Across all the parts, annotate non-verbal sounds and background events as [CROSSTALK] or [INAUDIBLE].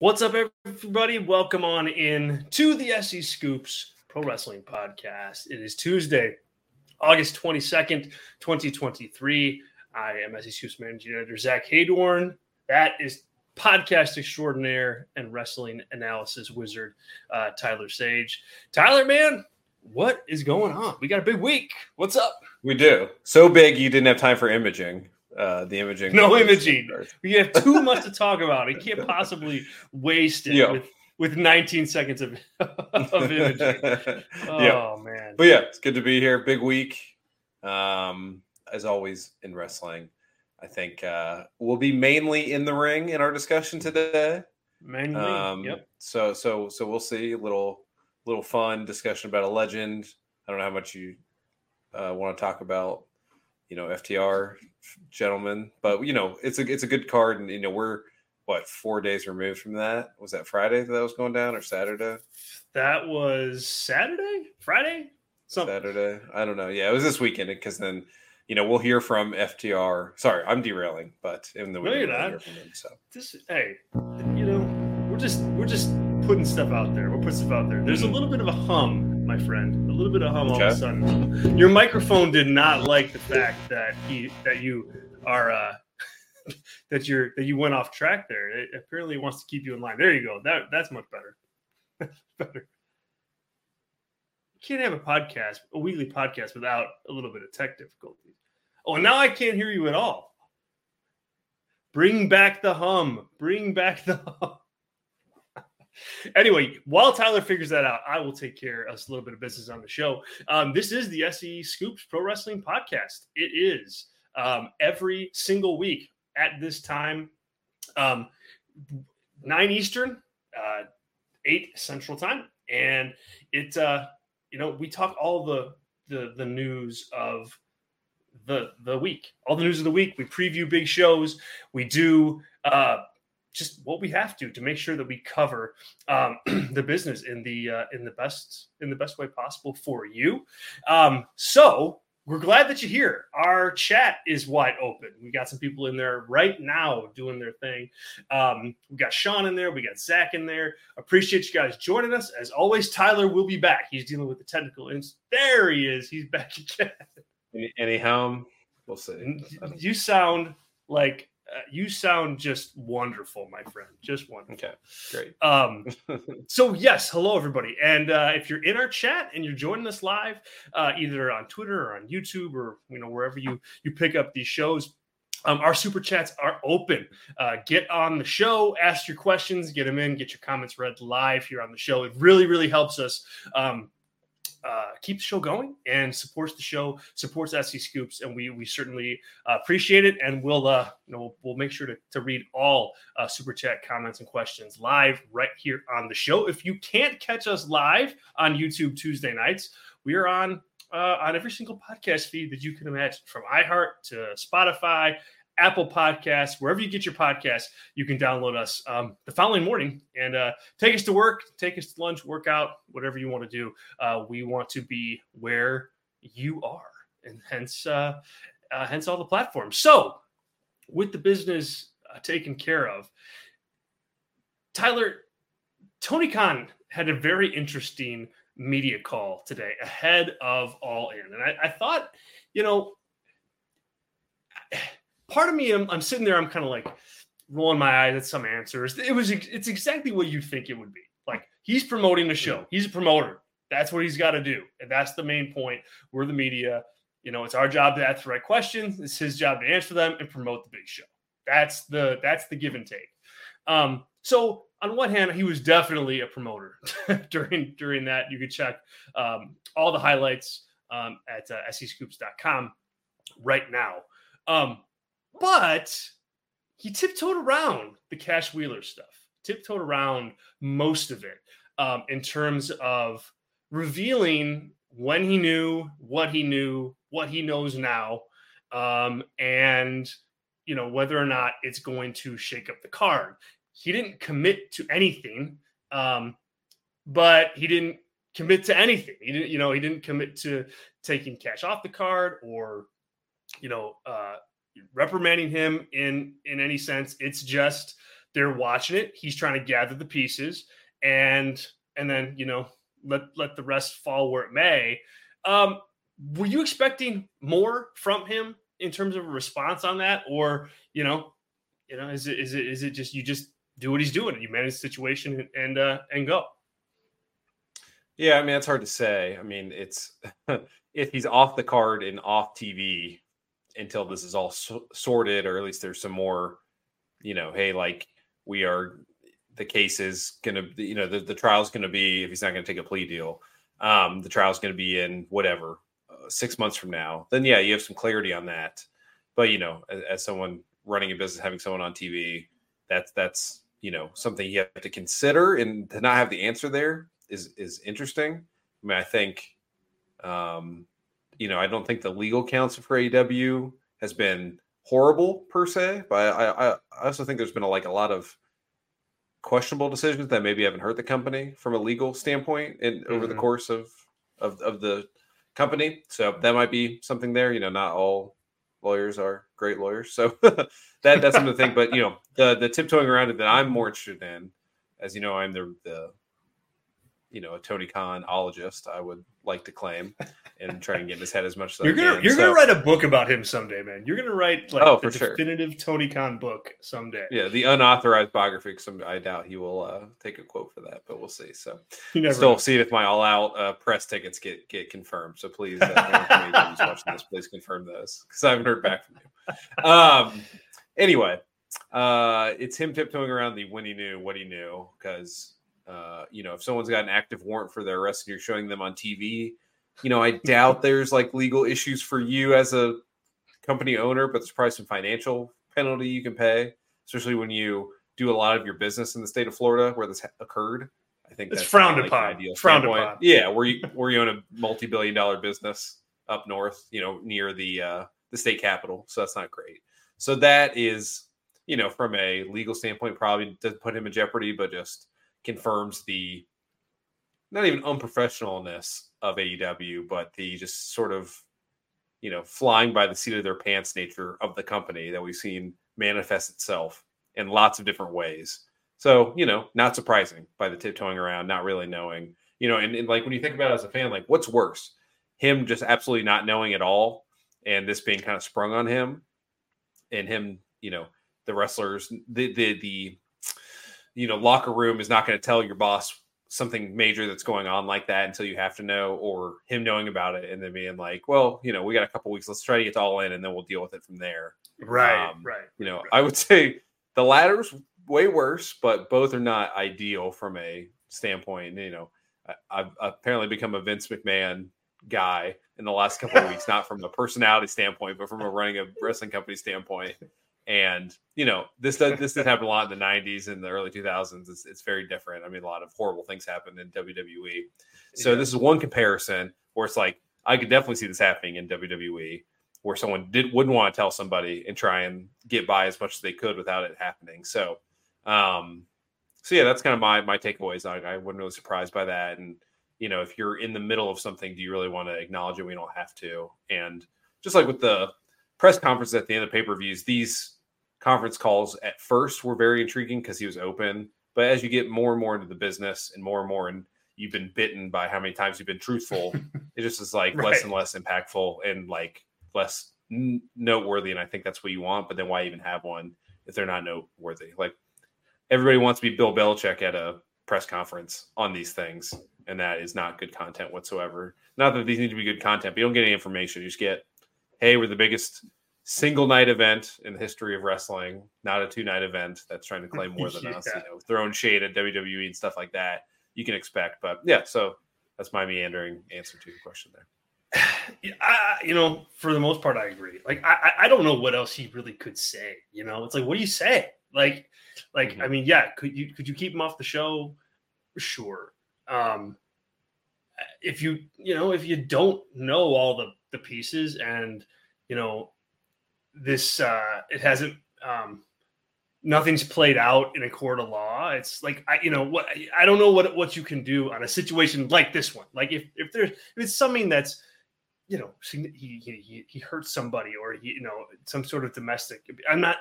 What's up, everybody? Welcome on in to the SE Scoops Pro Wrestling Podcast. It is Tuesday, August 22nd, 2023. I am SE Scoops Managing Editor Zach Heydorn. That is podcast extraordinaire and wrestling analysis wizard uh, Tyler Sage. Tyler, man, what is going on? We got a big week. What's up? We do. So big you didn't have time for imaging uh, the imaging. No imaging. We have too [LAUGHS] much to talk about. We can't possibly waste it yeah. with with 19 seconds of, [LAUGHS] of imaging. [LAUGHS] Oh yeah. man. But yeah, it's good to be here. Big week. Um, as always in wrestling. I think uh, we'll be mainly in the ring in our discussion today. Mainly. Um, yep. So so so we'll see a little little fun discussion about a legend. I don't know how much you uh, want to talk about you know FTR gentlemen, but you know it's a it's a good card, and you know we're what four days removed from that. Was that Friday that, that was going down or Saturday? That was Saturday, Friday, Something. Saturday. I don't know. Yeah, it was this weekend because then you know we'll hear from FTR. Sorry, I'm derailing, but in the no, you're not. Hear from them, so this hey, you know we're just we're just putting stuff out there. We're putting stuff out there. There's a mm-hmm. little bit of a hum my friend. A little bit of hum okay. all of a sudden. Your microphone did not like the fact that he that you are uh [LAUGHS] that you're that you went off track there. It apparently wants to keep you in line. There you go. That that's much better. [LAUGHS] better. You can't have a podcast, a weekly podcast, without a little bit of tech difficulties. Oh, now I can't hear you at all. Bring back the hum. Bring back the hum anyway, while Tyler figures that out, I will take care of a little bit of business on the show. Um, this is the SE Scoops Pro Wrestling Podcast. It is um, every single week at this time, um, nine Eastern, uh, eight Central Time, and it. Uh, you know, we talk all the the the news of the the week, all the news of the week. We preview big shows. We do. Uh, just what we have to to make sure that we cover um, [CLEARS THROAT] the business in the uh, in the best in the best way possible for you. Um, so we're glad that you're here. Our chat is wide open. We got some people in there right now doing their thing. Um, we got Sean in there. We got Zach in there. Appreciate you guys joining us. As always, Tyler will be back. He's dealing with the technical. And there he is. He's back [LAUGHS] again. Any, any home? We'll see. You sound like uh, you sound just wonderful, my friend. Just wonderful. Okay, great. Um, [LAUGHS] so yes, hello everybody, and uh, if you're in our chat and you're joining us live, uh, either on Twitter or on YouTube or you know wherever you you pick up these shows. Um, our super chats are open. Uh, get on the show, ask your questions, get them in, get your comments read live here on the show. It really, really helps us um, uh, keep the show going and supports the show, supports SE Scoops, and we we certainly uh, appreciate it. And we'll uh, you know we'll make sure to, to read all uh, super chat comments and questions live right here on the show. If you can't catch us live on YouTube Tuesday nights, we are on uh, on every single podcast feed that you can imagine, from iHeart to Spotify Apple Podcasts, wherever you get your podcasts, you can download us um, the following morning and uh, take us to work, take us to lunch, workout, whatever you want to do. Uh, we want to be where you are, and hence, uh, uh hence all the platforms. So, with the business uh, taken care of, Tyler, Tony Khan had a very interesting media call today ahead of All In, and I, I thought, you know part of me, I'm, I'm sitting there, I'm kind of like rolling my eyes at some answers. It was, it's exactly what you think it would be. Like he's promoting the show. He's a promoter. That's what he's got to do, and that's the main point. We're the media. You know, it's our job to ask the right questions. It's his job to answer them and promote the big show. That's the that's the give and take. Um, so on one hand, he was definitely a promoter [LAUGHS] during during that. You could check um, all the highlights um, at uh, sescoops.com right now. Um, but he tiptoed around the Cash Wheeler stuff, tiptoed around most of it um, in terms of revealing when he knew, what he knew, what he knows now, um, and you know whether or not it's going to shake up the card. He didn't commit to anything, um, but he didn't commit to anything. He didn't, you know, he didn't commit to taking cash off the card or, you know, uh, reprimanding him in in any sense. It's just they're watching it. He's trying to gather the pieces, and and then you know let let the rest fall where it may. Um, were you expecting more from him in terms of a response on that, or you know, you know, is it is it is it just you just do what he's doing and you manage the situation and uh, and go? Yeah, I mean it's hard to say. I mean, it's [LAUGHS] if he's off the card and off TV until this is all so- sorted, or at least there's some more, you know, hey, like we are, the case is gonna, you know, the the trial's gonna be if he's not gonna take a plea deal, um, the trial's gonna be in whatever uh, six months from now. Then yeah, you have some clarity on that. But you know, as, as someone running a business, having someone on TV, that's that's you know something you have to consider, and to not have the answer there is is interesting. I mean, I think, um, you know, I don't think the legal counsel for AEW has been horrible per se, but I, I, I also think there's been a, like a lot of questionable decisions that maybe haven't hurt the company from a legal standpoint in over the Mhm. course of, of of the company. So that might be something there. You know, not all lawyers are great lawyers, so [LAUGHS] that that's something to think. But you know, the the tiptoeing around it that I'm more interested in, as you know, I'm the the you know a Tony Khan ologist. I would like to claim and try and get in his head as much as You're I gonna can. you're So- gonna write a book about him someday, man. You're gonna write like Oh, the for sure. definitive Tony Khan book someday. yeah, the unauthorized biography. Some I doubt he will uh, take a quote for that, but we'll see. So You never still know. see if my all out uh, press tickets get get confirmed. So please, uh, [LAUGHS] watching this, please confirm those because I haven't heard back from you. Um, anyway, uh, it's him tiptoeing around the when he knew what he knew because uh, you know if someone's got an active warrant for their arrest and you're showing them on TV, you know I doubt [LAUGHS] there's like legal issues for you as a company owner, but there's probably some financial penalty you can pay, especially when you do a lot of your business in the state of Florida where this ha- occurred. I think It's that's frowned not, like, upon. Frowned standpoint. upon. Yeah, where you [LAUGHS] where you own a multi-billion dollar business up north, you know, near the uh, the state capital. So that's not great. So that is, you know, from a legal standpoint, probably doesn't put him in jeopardy, but just confirms the not even unprofessionalness of AEW, but the just sort of you know flying by the seat of their pants nature of the company that we've seen manifest itself in lots of different ways. So you know, not surprising by the tiptoeing around, not really knowing, you know, and, and like when you think about it as a fan, like what's worse, him just absolutely not knowing at all, and this being kind of sprung on him, and him, you know, the wrestlers, the the the you know locker room is not going to tell your boss something major that's going on like that until you have to know or him knowing about it and then being like well you know we got a couple weeks let's try to get it all in and then we'll deal with it from there Right, Um, right. you know i would [LAUGHS] say the latter's way worse but both are not ideal from a standpoint you know I, i've apparently become a vince mcmahon guy in the last couple of weeks not from a personality standpoint but from a running a wrestling company standpoint and you know this does this did [LAUGHS] happen a lot in the 90s and the early 2000s it's, it's very different. I mean a lot of horrible things happened in wwe so Yeah. this is one comparison where it's like i could definitely see this happening in wwe where someone did wouldn't want to tell somebody and try and get by as much as they could without it happening. So um so yeah that's kind of my my takeaways. I, I wasn't really surprised by that. And you know if you're in the middle of something do you really want to acknowledge it? We don't have to. And just like with the press conference at the end of pay-per-views these conference calls at first were very intriguing because he was open but as you get more and more into the business and more and more and you've been bitten by how many times you've been truthful [LAUGHS] it just is like less and less impactful and like less n- noteworthy and i think that's what you want but then why even have one if they're not noteworthy? Like everybody wants to be bill belichick at a press conference on these things and that is not good content whatsoever. Not that these need to be good content but you don't get any information. You just get hey we're the biggest single night event in the history of wrestling not a two night event that's trying to [LAUGHS] claim more than us you know throwing shade at wwe and stuff like that you can expect but yeah so that's my meandering answer to your question there [SIGHS] I, I- you know, for the most part, I agree. Like, I, I- don't know what else he really could say. You know, it's like, what do you say? Like, like, I mean, yeah, could you could you keep him off the show? Sure. Um, if you you know if you don't know all the the pieces and you know this uh it hasn't um nothing's played out in a court of law it's like i you know what i don't know what what you can do on a situation like this one like if if there's if it's something that's you know he he he- hurts somebody or he you know some sort of domestic i'm not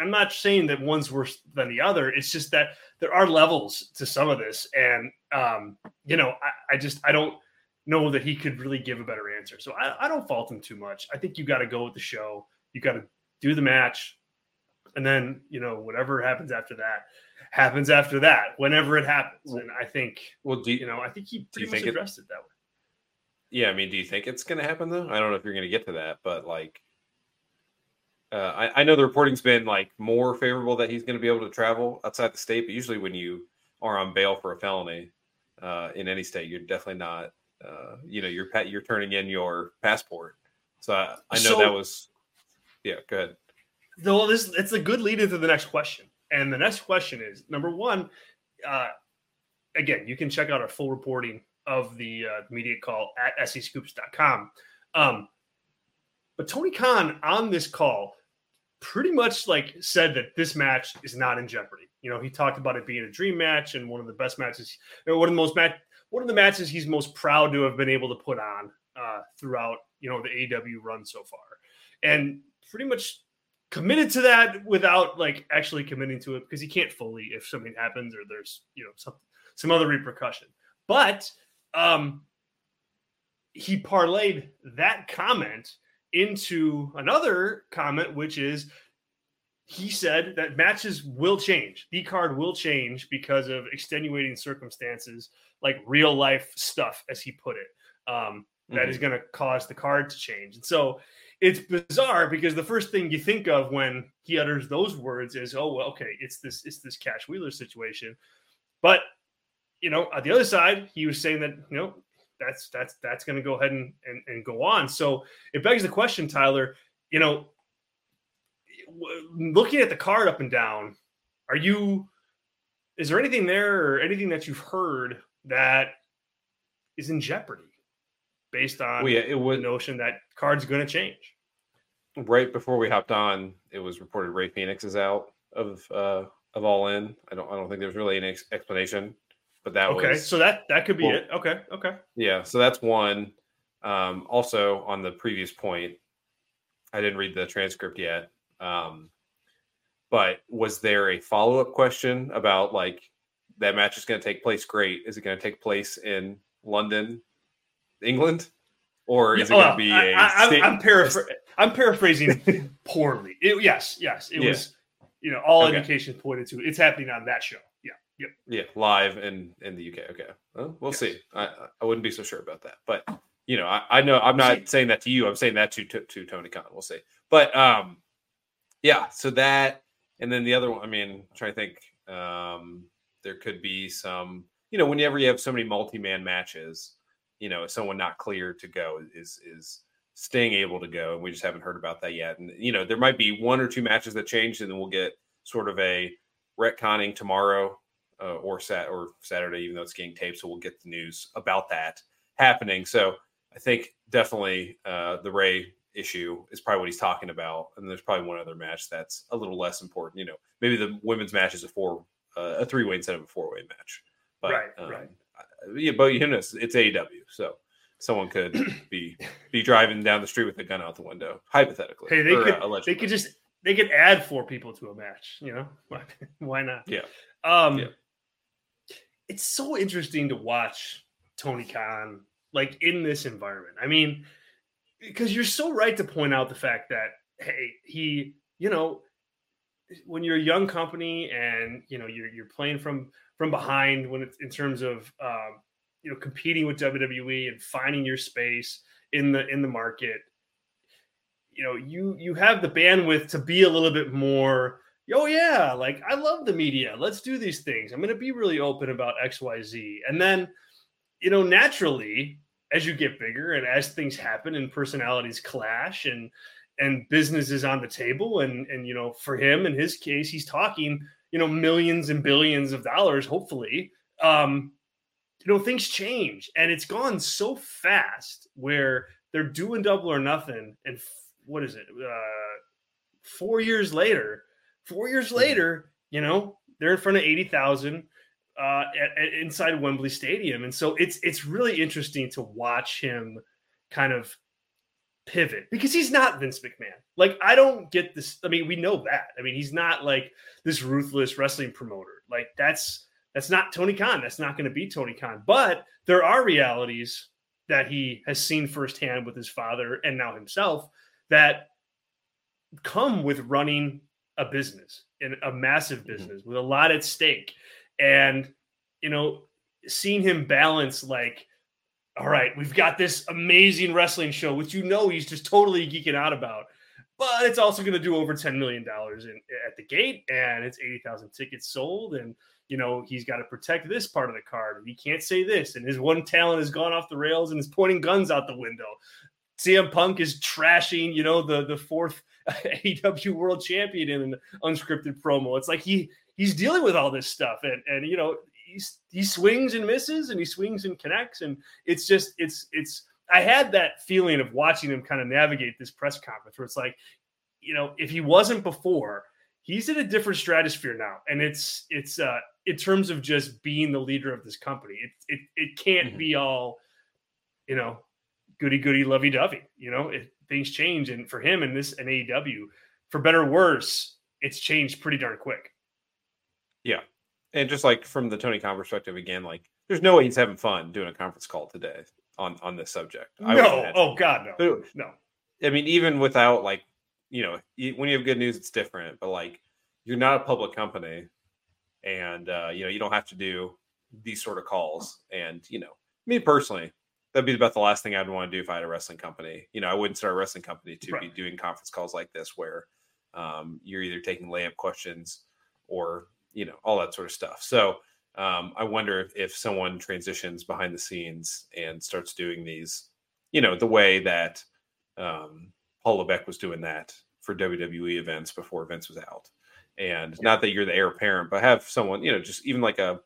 I'm not saying that one's worse than the other. It's just that there are levels to some of this, and um, you know, I, I just I don't know that he could really give a better answer. So I, I don't fault him too much. I think you got to go with the show. You got to do the match, and then you know whatever happens after that happens after that. Whenever it happens, and I think Well, do you, you know I think he pretty much think it- addressed it that way. Yeah, I mean, do you think it's going to happen though? I don't know if you're going to get to that, but like, uh, I, I know the reporting's been like more favorable that he's going to be able to travel outside the state, but usually when you are on bail for a felony uh, in any state, you're definitely not. Uh, you know, you're you're turning in your passport. So I, I know So- that was. Yeah, go ahead. Though this it's a good lead into the next question. And the next question is number one, uh, again, you can check out our full reporting of the uh, media call at scoops.com. Um, but Tony Khan on this call pretty much like said that this match is not in jeopardy. You know, he talked about it being a dream match and one of the best matches, one of the most match, one of the matches he's most proud to have been able to put on uh, throughout, you know, the AEW run so far, and pretty much committed to that without like actually committing to it because he can't fully if something happens or there's you know some some other repercussion. But um, he parlayed that comment into another comment, which is he said that matches will change. The card will change because of extenuating circumstances like real life stuff, as he put it. Um, that is going to cause the card to change. And so it's bizarre because the first thing you think of when he utters those words is, "Oh, well, okay, it's this it's this Cash Wheeler situation." But you know, on the other side, he was saying that you know that's that's that's going to go ahead and, and and go on. So it begs the question, Tyler. You know, looking at the card up and down, are you? Is there anything there or anything that you've heard that is in jeopardy based on Well, yeah, it the was notion that card's going to change? right before we hopped on. It was reported Rey Fenix is out of uh, of All In. I don't I don't think there's really any ex- explanation, but that Okay, was so that that could be well- it. Okay, okay. Yeah, so that's one. Um, also, on the previous point, I didn't read the transcript yet. Um, but was there a follow up question about like that match is going to take place? Great. Is it going to take place in London, England, or is it Yeah, going to be a? I, am paraphr- I'm paraphrasing [LAUGHS] poorly. It, yes, yes, it Yeah. was. You know, all Okay. indications pointed to it's happening on that show. Yeah, yep. yeah, live in in the UK. Okay, well, we'll Yes. see. I I wouldn't be so sure about that, but you know, I, I know I'm not See- saying that to you. I'm saying that to, to to Tony Khan. We'll see. But um, yeah. So that, and then the other one. I mean, I'm trying to think. Um, there could be some. You know, whenever you have so many multi-man matches, you know, someone not clear to go is is staying able to go, and we just haven't heard about that yet. And you know, there might be one or two matches that change, and then we'll get sort of a retconning tomorrow uh, or sat or Saturday, even though it's getting taped. So we'll get the news about that happening. So I think definitely uh, the Rey issue is probably what he's talking about, and there's probably one other match that's a little less important. You know, maybe the women's match is a four, uh, a three way instead of a four way match. But, Right, um, right. Yeah, but you know, it's, it's AEW, so someone could [CLEARS THROAT] be be driving down the street with a gun out the window, hypothetically. Hey, they or, could uh, they could just they could add four people to a match. You know, [LAUGHS] why, why not? Yeah. Um, Yeah. it's so interesting to watch Tony Khan like in this environment. I mean, because you're so right to point out the fact that hey, he, you know, when you're a young company and you know you're you're playing from from behind when it's in terms of um, you know competing with WWE and finding your space in the in the market. You know, you you have the bandwidth to be a little bit more oh yeah like i love the media let's do these things i'm going to be really open about xyz and then you know naturally as you get bigger and as things happen and personalities clash and and business is on the table and and you know for him in his case he's talking you know millions and billions of dollars hopefully um you know things change and it's gone so fast where they're doing double or nothing and f- what is it uh four years later four years later, you know, they're in front of 80,000 uh, at, at- inside Wembley Stadium. And so it's it's really interesting to watch him kind of pivot because he's not Vince McMahon. Like, I don't get this. I mean, we know that. I mean, he's not like this ruthless wrestling promoter. Like, that's that's not Tony Khan. That's not going to be Tony Khan. But there are realities that he has seen firsthand with his father and now himself that come with running a business in a massive mm-hmm. business mm-hmm. with a lot at stake. And, you know, seeing him balance like all right, we've got this amazing wrestling show, which you know he's just totally geeking out about. But it's also going to do over $10 million in, at the gate, and it's 80,000 tickets sold. And, you know, he's got to protect this part of the card. And he can't say this. And his one talent has gone off the rails and is pointing guns out the window. CM Punk is trashing, you know, the, the fourth [LAUGHS] AEW world champion in an unscripted promo. It's like he he's dealing with all this stuff. And, and you know, he's, he swings and misses and he swings and connects. And it's just it's it's I had that feeling of watching him kind of navigate this press conference where it's like you know if he wasn't before he's in a different stratosphere now. And it's it's uh in terms of just being the leader of this company it it, it can't mm-hmm. be all you know goody goody lovey dovey. You know it, things change. And for him and this and AEW for better or worse it's changed pretty darn quick. Yeah and just like from the Tony Khan perspective again, like there's no way he's having fun doing a conference call today on on this subject. I no, oh god, no, no. I mean, even without like you know, when you have good news, it's different. But like, you're not a public company, and uh, you know, you don't have to do these sort of calls. And you know, me personally, that'd be about the last thing I'd want to do if I had a wrestling company. You know, I wouldn't start a wrestling company to right. be doing conference calls like this, where um, you're either taking layup questions or you know all that sort of stuff. So um, i wonder if, if someone transitions behind the scenes and starts doing these you know the way that um, paul levesque was doing that for wwe events before Vince was out. And yeah. not that you're the heir apparent but have someone you know just even like a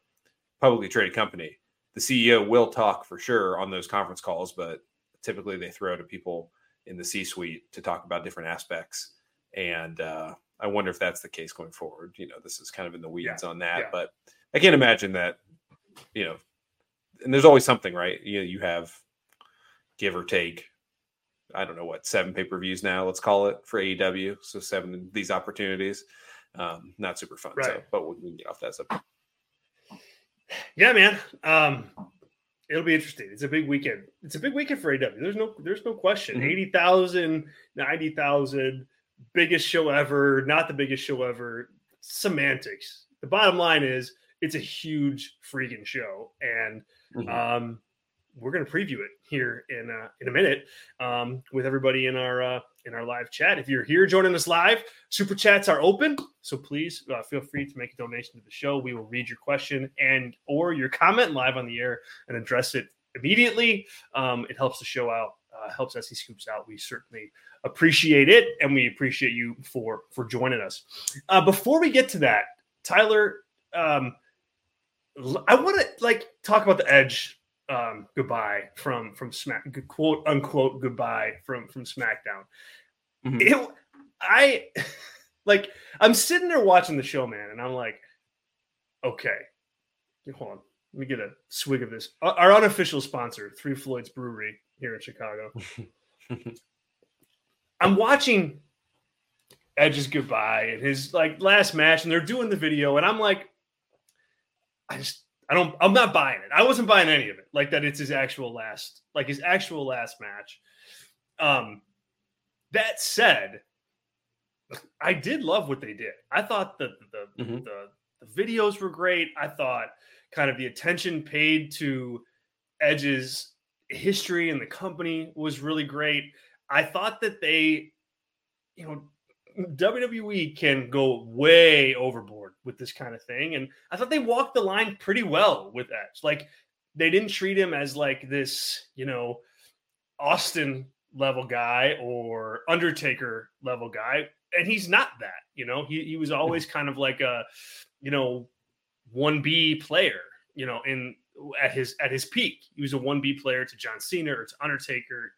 publicly traded company the ceo will talk for sure on those conference calls but typically they throw to people in the c suite to talk about different aspects. And uh, I wonder if that's the case going forward. You know, this is kind of in the weeds yeah. on that, yeah. but I can't imagine that. You know, and there's always something, right? You know, you have give or take. I don't know what seven pay per views now. Let's call it for AEW. So seven these opportunities. Um, not super fun. Right. So, but we can get off that subject. Yeah, man. Um, it'll be interesting. It's a big weekend. It's a big weekend for AEW. There's no, there's no question. Mm-hmm. 80,000, 90,000 biggest show ever, not the biggest show ever. Semantics. The bottom line is it's a huge freaking show, and mm-hmm. um, we're going to preview it here in uh, in a minute um, with everybody in our uh, in our live chat. If you're here joining us live, super chats are open, so please uh, feel free to make a donation to the show. We will read your question and or your comment live on the air and address it immediately. Um, it helps the show out, uh, helps SE Scoops out. We certainly appreciate it, and we appreciate you for for joining us. Uh, before we get to that, Tyler, um, I want to like talk about the Edge um, goodbye from from Smack quote unquote goodbye from from SmackDown. Mm-hmm. It, I [LAUGHS] like I'm sitting there watching the show, man, and I'm like, okay, hold on. Let me get a swig of this. Our unofficial sponsor, Three Floyds Brewery here in Chicago. [LAUGHS] I'm watching Edge's goodbye and his like last match, and they're doing the video, and I'm like, I just I don't I'm not buying it. I wasn't buying any of it. Like that it's his actual last, like his actual last match. Um that said, I did love what they did. I thought the the, mm-hmm. the, the videos were great. I thought kind of the attention paid to Edge's history and the company was really great. I thought that they, you know, WWE can go way overboard with this kind of thing. And I thought they walked the line pretty well with Edge. Like they didn't treat him as like this, you know, Austin level guy or Undertaker level guy. And he's not that, you know, he, he was always kind of like a, you know, 1B player, you know, in at his at his peak. He was a 1B player to John Cena or to Undertaker,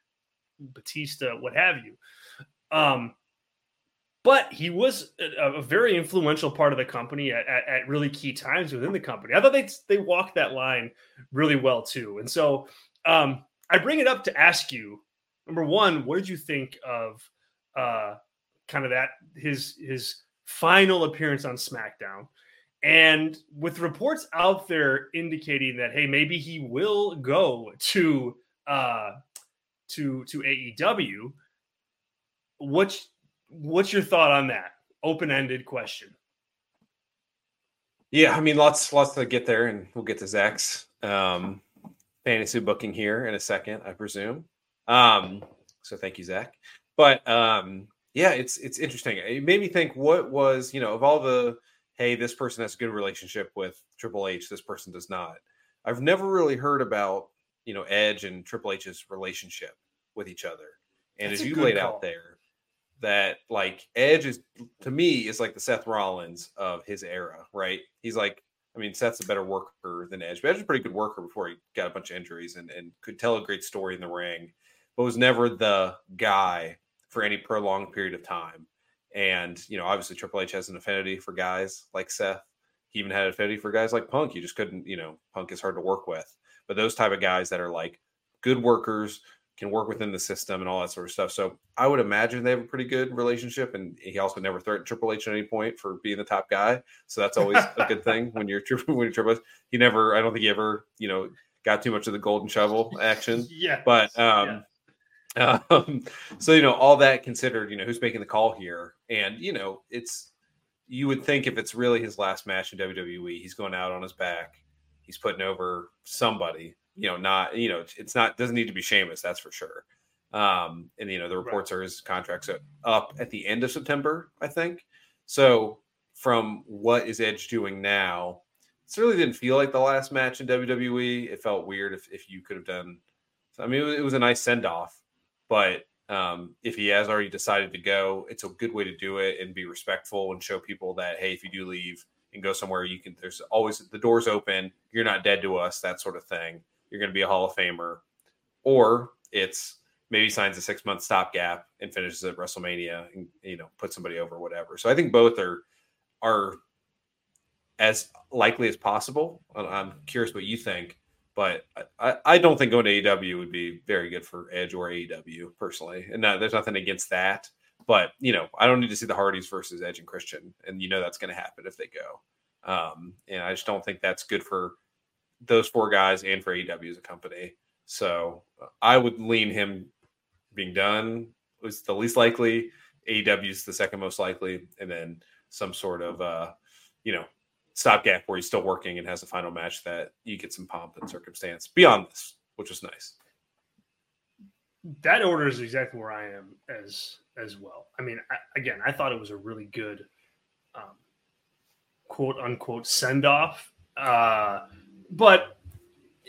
Batista, what have you. Um, but he was a, a, very influential part of the company at, at, at, really key times within the company. I thought they they walked that line really well too. And so um, I bring it up to ask you Number one, what did you think of uh, kind of that his his final appearance on SmackDown? And with reports out there indicating that hey, maybe he will go to uh, to to AEW. What's what's your thought on that? Open ended question. Yeah, I mean, lots lots to get there, and we'll get to Zach's um, fantasy booking here in a second, I presume. Um, so thank you, Zach. But um, yeah, it's it's interesting. It made me think what was, you know, of all the hey, this person has a good relationship with Triple H, this person does not. I've never really heard about, you know, Edge and Triple H's relationship with each other. And That's as you laid call. out there, that like Edge is to me is like the Seth Rollins of his era, right? He's like, I mean, Seth's a better worker than Edge, but Edge is a pretty good worker before he got a bunch of injuries and, and could tell a great story in the ring, but was never the guy for any prolonged period of time. And, you know, obviously Triple H has an affinity for guys like Seth. He even had an affinity for guys like Punk. You just couldn't, you know, Punk is hard to work with. But those type of guys that are like good workers, can work within the system and all that sort of stuff. So I would imagine they have a pretty good relationship. And he also never threatened Triple H at any point for being the top guy. So that's always a good thing when you're [LAUGHS] when you're Triple H. He never, I don't think he ever, you know, got too much of the golden shovel action. [LAUGHS] yeah. But um, yeah. [LAUGHS] um so you know, all that considered, you know, who's making the call here. And, you know, it's you would think if it's really his last match in WWE, he's going out on his back, he's putting over somebody you know, not you know, it's not doesn't need to be Sheamus, that's for sure. Um, and you know, the reports right. are his contract's up at the end of September, I think. So from what is Edge doing now, it really didn't feel like the last match in WWE. It felt weird if, if you could have done. I mean, it was, it was a nice send off, but um, if he has already decided to go, it's a good way to do it and be respectful and show people that hey, if you do leave and go somewhere, you can. There's always the doors open. You're not dead to us. That sort of thing you're going to be a Hall of Famer, or it's maybe signs a six month stopgap and finishes at WrestleMania and you know put somebody over whatever. So I think both are are as likely as possible. I'm curious what you think, but I, I don't think going to AEW would be very good for Edge or AEW personally. And there's nothing against that, but you know I don't need to see the Hardys versus Edge and Christian, and you know that's going to happen if they go. Um, and I just don't think that's good for those four guys and for AEW as a company. So uh, I would lean him being done was the least likely. AEW is the second most likely, and then some sort of uh, you know stopgap where he's still working and has a final match that you get some pomp and circumstance beyond this, which was nice. That order is exactly where I am as as well. I mean, I, again, I thought it was a really good um, quote unquote send off. Uh, but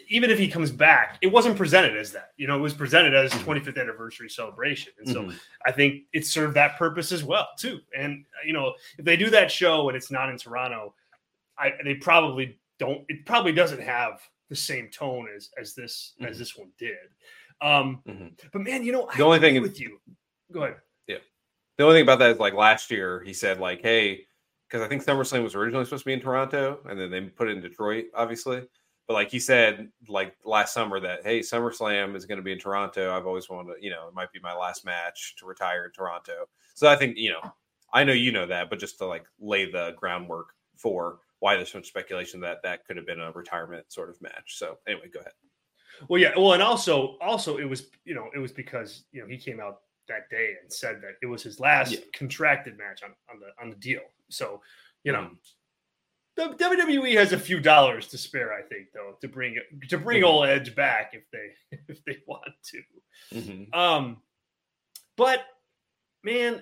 even if he comes back, it wasn't presented as that. You know, it was presented as 25th mm-hmm. anniversary celebration, and so mm-hmm. I think it served that purpose as well too. And you know, if they do that show and it's not in Toronto, I they probably don't. It probably doesn't have the same tone as as this mm-hmm. as this one did. Um, mm-hmm. But man, you know, the I only thing with you. Go ahead. Yeah, the only thing about that is like last year he said like, hey because I think SummerSlam was originally supposed to be in Toronto, and then they put it in Detroit, obviously. But like he said, like last summer, that hey, SummerSlam is going to be in Toronto. I've always wanted, to, you know, it might be my last match to retire in Toronto. So I think you know, I know you know that, but just to like lay the groundwork for why there's so much speculation that that could have been a retirement sort of match. So anyway, go ahead. Well, yeah. Well, and also, also it was you know it was because you know he came out that day and said that it was his last yeah. contracted match on, on the on the deal. So, you know, mm. WWE has a few dollars to spare, I think, though, to bring to bring mm-hmm. old Edge back if they [LAUGHS] if they want to. Mm-hmm. Um, but man,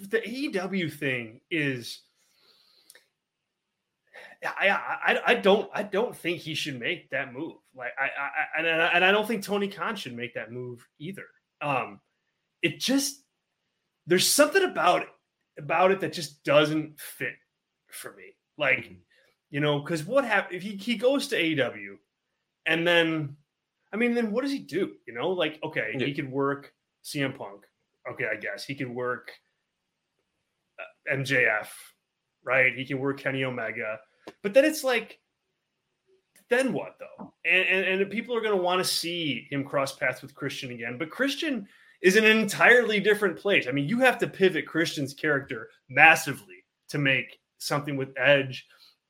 the AEW thing is. I, I I don't I don't think he should make that move. Like I, I and I, and I don't think Tony Khan should make that move either. Um, it just there's something about about it that just doesn't fit for me. Like, mm-hmm. you know, because what happens if he, he goes to AEW and then, I mean, then what does he do? You know, like, okay, yeah. he could work CM Punk. Okay, I guess he could work uh, MJF, right? He can work Kenny Omega. But then it's like, then what though? And and, and people are going to want to see him cross paths with Christian again. But Christian is an entirely different place. I mean, you have to pivot Christian's character massively to make something with Edge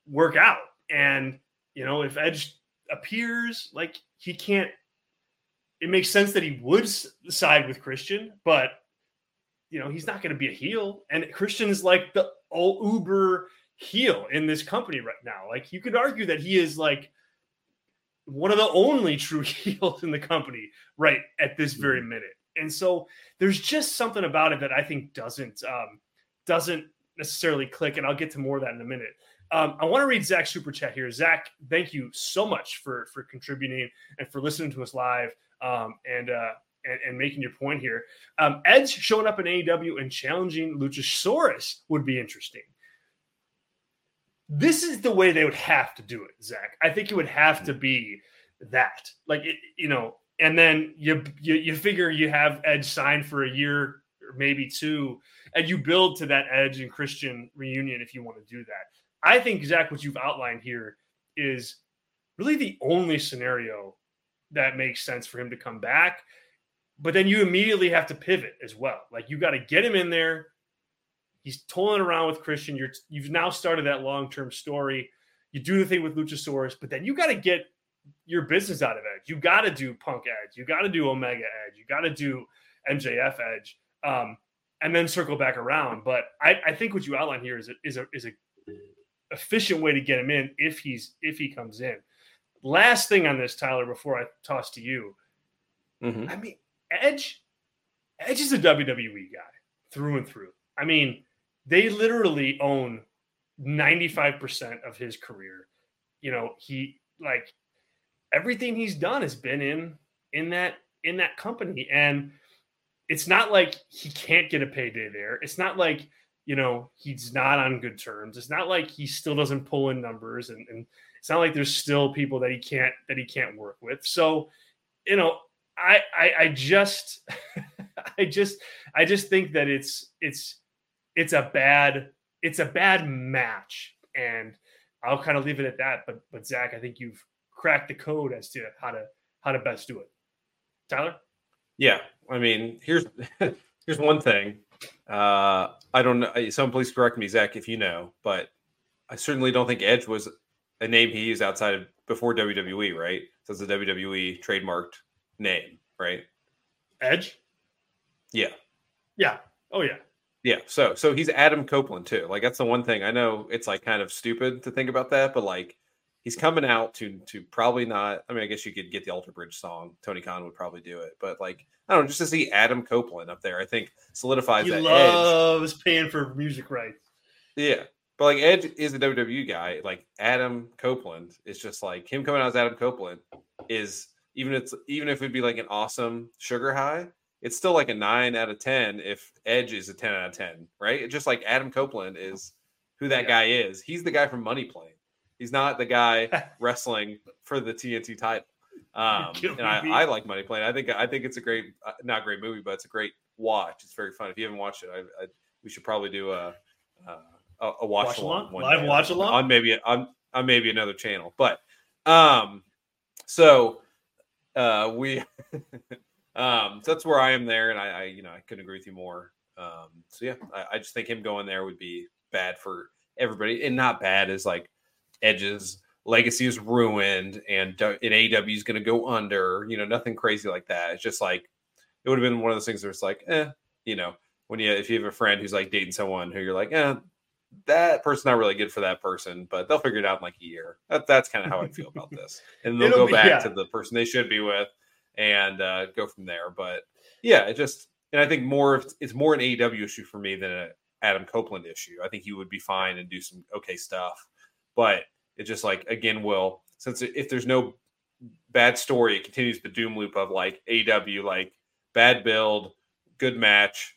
work out. And you know, if Edge appears like he can't, it makes sense that he would side with Christian, but you know, he's not going to be a heel. And Christian is like the uber heel in this company right now. Like you could argue that he is like one of the only true [LAUGHS] heels in the company right at this very mm-hmm. minute. And so there's just something about it that I think doesn't um, doesn't necessarily click. And I'll get to more of that in a minute. Um, I want to read Zach's super chat here. Zach, thank you so much for for contributing and for listening to us live um, and, uh, and, and making your point here. Um, Edge showing up in AEW and challenging Luchasaurus would be interesting. This is the way they would have to do it, Zach. I think it would have to mm. be that, like it, you know, and then you, you you figure you have Edge signed for a year or maybe two, and you build to that Edge and Christian reunion if you want to do that. I think Zach, what you've outlined here is really the only scenario that makes sense for him to come back. But then you immediately have to pivot as well. Like you got to get him in there. He's tolling around with Christian. You're you've now started that long term story. You do the thing with Luchasaurus, but then you got to get your business out of Edge. You got to do Punk Edge. You got to do Omega Edge. You got to do MJF Edge, um, and then circle back around. But I, I think what you outline here is a, is a is a efficient way to get him in if he's if he comes in. Last thing on this, Tyler, before I toss to you. Mm-hmm. I mean, Edge, Edge is a WWE guy through and through. I mean, they literally own 95% of his career. You know, he like everything he's done has been in in that in that company and it's not like he can't get a payday there. It's not like you know he's not on good terms it's not like he still doesn't pull in numbers and, and it's not like there's still people that he can't that he can't work with so you know i i, I just [LAUGHS] i just i just think that it's it's it's a bad it's a bad match and i'll kind of leave it at that but but zach i think you've cracked the code as to how to how to best do it tyler yeah i mean here's [LAUGHS] here's one thing uh, I don't know. Some please correct me, Zach, if you know, but I certainly don't think Edge was a name he used outside of before WWE, right? So it's a WWE trademarked name, right? Edge. Yeah. Yeah. Oh yeah. Yeah. So so he's Adam Copeland too. Like that's the one thing I know. It's like kind of stupid to think about that, but like he's coming out to to probably not. I mean, I guess you could get the Alter Bridge song. Tony Khan would probably do it, but like I don't know, just to see Adam Copeland up there, I think solidifies that. he that. Loves edge. paying for music rights. Yeah, but like Edge is a WWE guy. Like Adam Copeland is just like him coming out as Adam Copeland is even it's even if it'd be like an awesome sugar high, it's still like a nine out of ten if Edge is a ten out of ten, right? It's just like Adam Copeland is who that yeah. guy is. He's the guy from Money Plane. He's not the guy [LAUGHS] wrestling for the TNT title. Um, and I, I, like Money Plane. I think I think it's a great, uh, not great movie, but it's a great watch. It's very fun. If you haven't watched it, I, I, we should probably do a a, a watch, watch along, along live watch along on maybe on on maybe another channel. But um, so uh, we [LAUGHS] um, so that's where I am there, and I, I you know I couldn't agree with you more. Um, so yeah, I, I just think him going there would be bad for everybody, and not bad as like Edge's legacy is ruined and in AEW is going to go under. You know, nothing crazy like that. It's just like it would have been one of those things where it's like, eh, you know, when you if you have a friend who's like dating someone who you're like, eh, that person's not really good for that person, but they'll figure it out in like a year. That, that's kind of how I feel about this. And [LAUGHS] they'll go back yeah. to the person they should be with and uh, go from there. But yeah, it just and I think more of it's more an AEW issue for me than an Adam Copeland issue. I think he would be fine and do some okay stuff, but it just like again will since if there's no bad story, it continues the doom loop of like AEW like bad build, good match.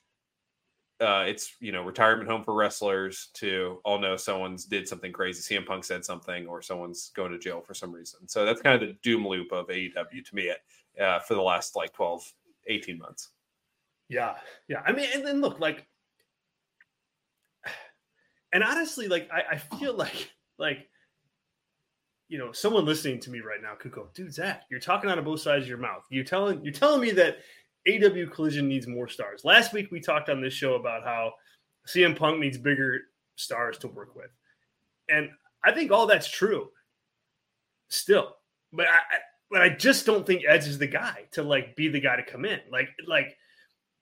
Uh, it's you know retirement home for wrestlers to all know someone's did something crazy. CM Punk said something, or someone's going to jail for some reason. So that's kind of the doom loop of AEW to me uh, for the last like 12, 18 months. Yeah, yeah. I mean, and then look like, [SIGHS] and honestly, like I, I feel [LAUGHS] like like you know, someone listening to me right now could go, dude, Zach, you're talking out of both sides of your mouth. You're telling you're telling me that AEW Collision needs more stars. Last week we talked on this show about how CM Punk needs bigger stars to work with, and I think all that's true. Still, but I, but I just don't think Edge is the guy to like be the guy to come in. Like like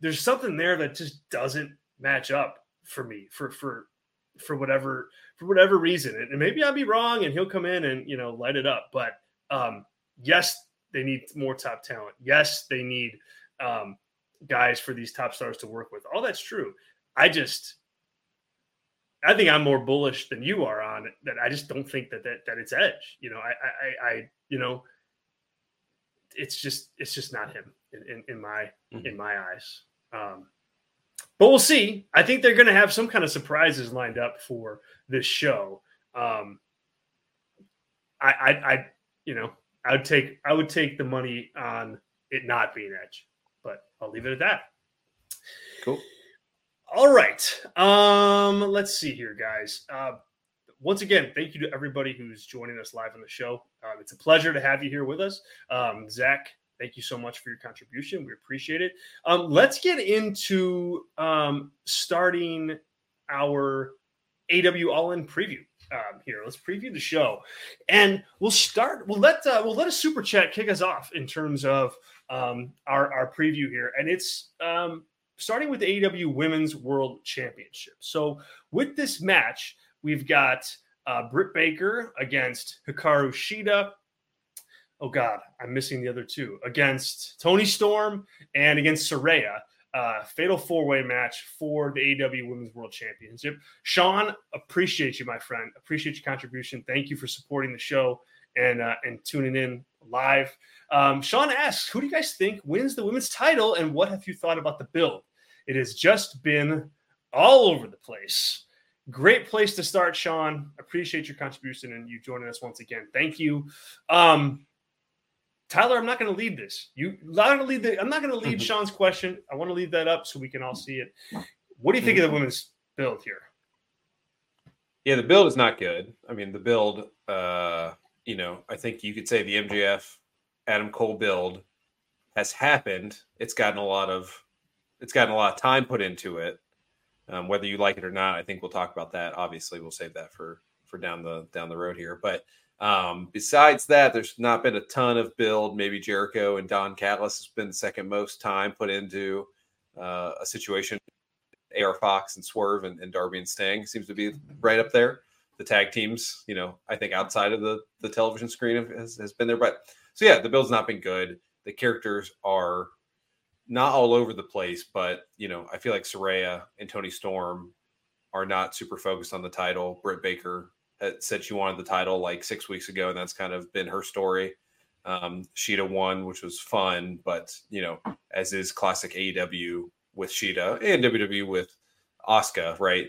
there's something there that just doesn't match up for me for for for whatever for whatever reason. And maybe I'll be wrong and he'll come in and you know light it up. But um yes, they need more top talent. Yes, they need um guys for these top stars to work with. All that's true. I just I think I'm more bullish than you are on it. That I just don't think that that, that it's Edge. You know, I, I, I, you know, it's just it's just not him in, in, in my mm-hmm. in my eyes. Um, but we'll see. I think they're going to have some kind of surprises lined up for this show. Um, I, I, I, you know, I would take I would take the money on it not being Edge, but I'll leave it at that. Cool. All right. Um, let's see here, guys. Uh, once again, thank you to everybody who's joining us live on the show. Um, it's a pleasure to have you here with us. Um, Zach, thank you so much for your contribution. We appreciate it. Um, let's get into um, starting our AEW All In preview. Um, here, let's preview the show, and we'll start. We'll let uh, we'll let a super chat kick us off in terms of um, our our preview here, and it's starting with the AEW Women's World Championship. So, with this match, we've got uh, Britt Baker against Hikaru Shida oh god, I'm missing the other two against Toni Storm and against Saraya. Uh, fatal four way match for the AEW Women's World Championship. Sean, appreciate you, my friend. Appreciate your contribution. Thank you for supporting the show and uh, and tuning in live. Um, Sean asks, "Who do you guys think wins the women's title, and what have you thought about the build?" It has just been all over the place. Great place to start, Sean. Appreciate your contribution and you joining us once again. Thank you. Um, Tyler, I'm not going to lead this. You, I'm not going to lead the. I'm not going to lead mm-hmm. Sean's question. I want to leave that up so we can all see it. What do you think mm-hmm. of the mm-hmm. women's build here? Yeah, the build is not good. I mean, the build. Uh, you know, I think you could say the MJF Adam Cole build has happened. It's gotten a lot of. It's gotten a lot of time put into it. Um, whether you like it or not, I think we'll talk about that. Obviously, we'll save that for for down the down the road here. But um, besides that, there's not been a ton of build. Maybe Jericho and Don Callis has been the second most time put into uh, a situation. AR Fox and Swerve and, and, Darby and Sting seems to be right up there. The tag teams, you know, I think outside of the the television screen has, has been there. But so yeah, the build's not been good. The characters are not all over the place, but you know, I feel like Saraya and Toni Storm are not super focused on the title. Britt Baker said she wanted the title like six weeks ago, and that's kind of been her story. Um, Shida won, which was fun, but you know, as is classic AEW with Shida and WWE with Asuka, right?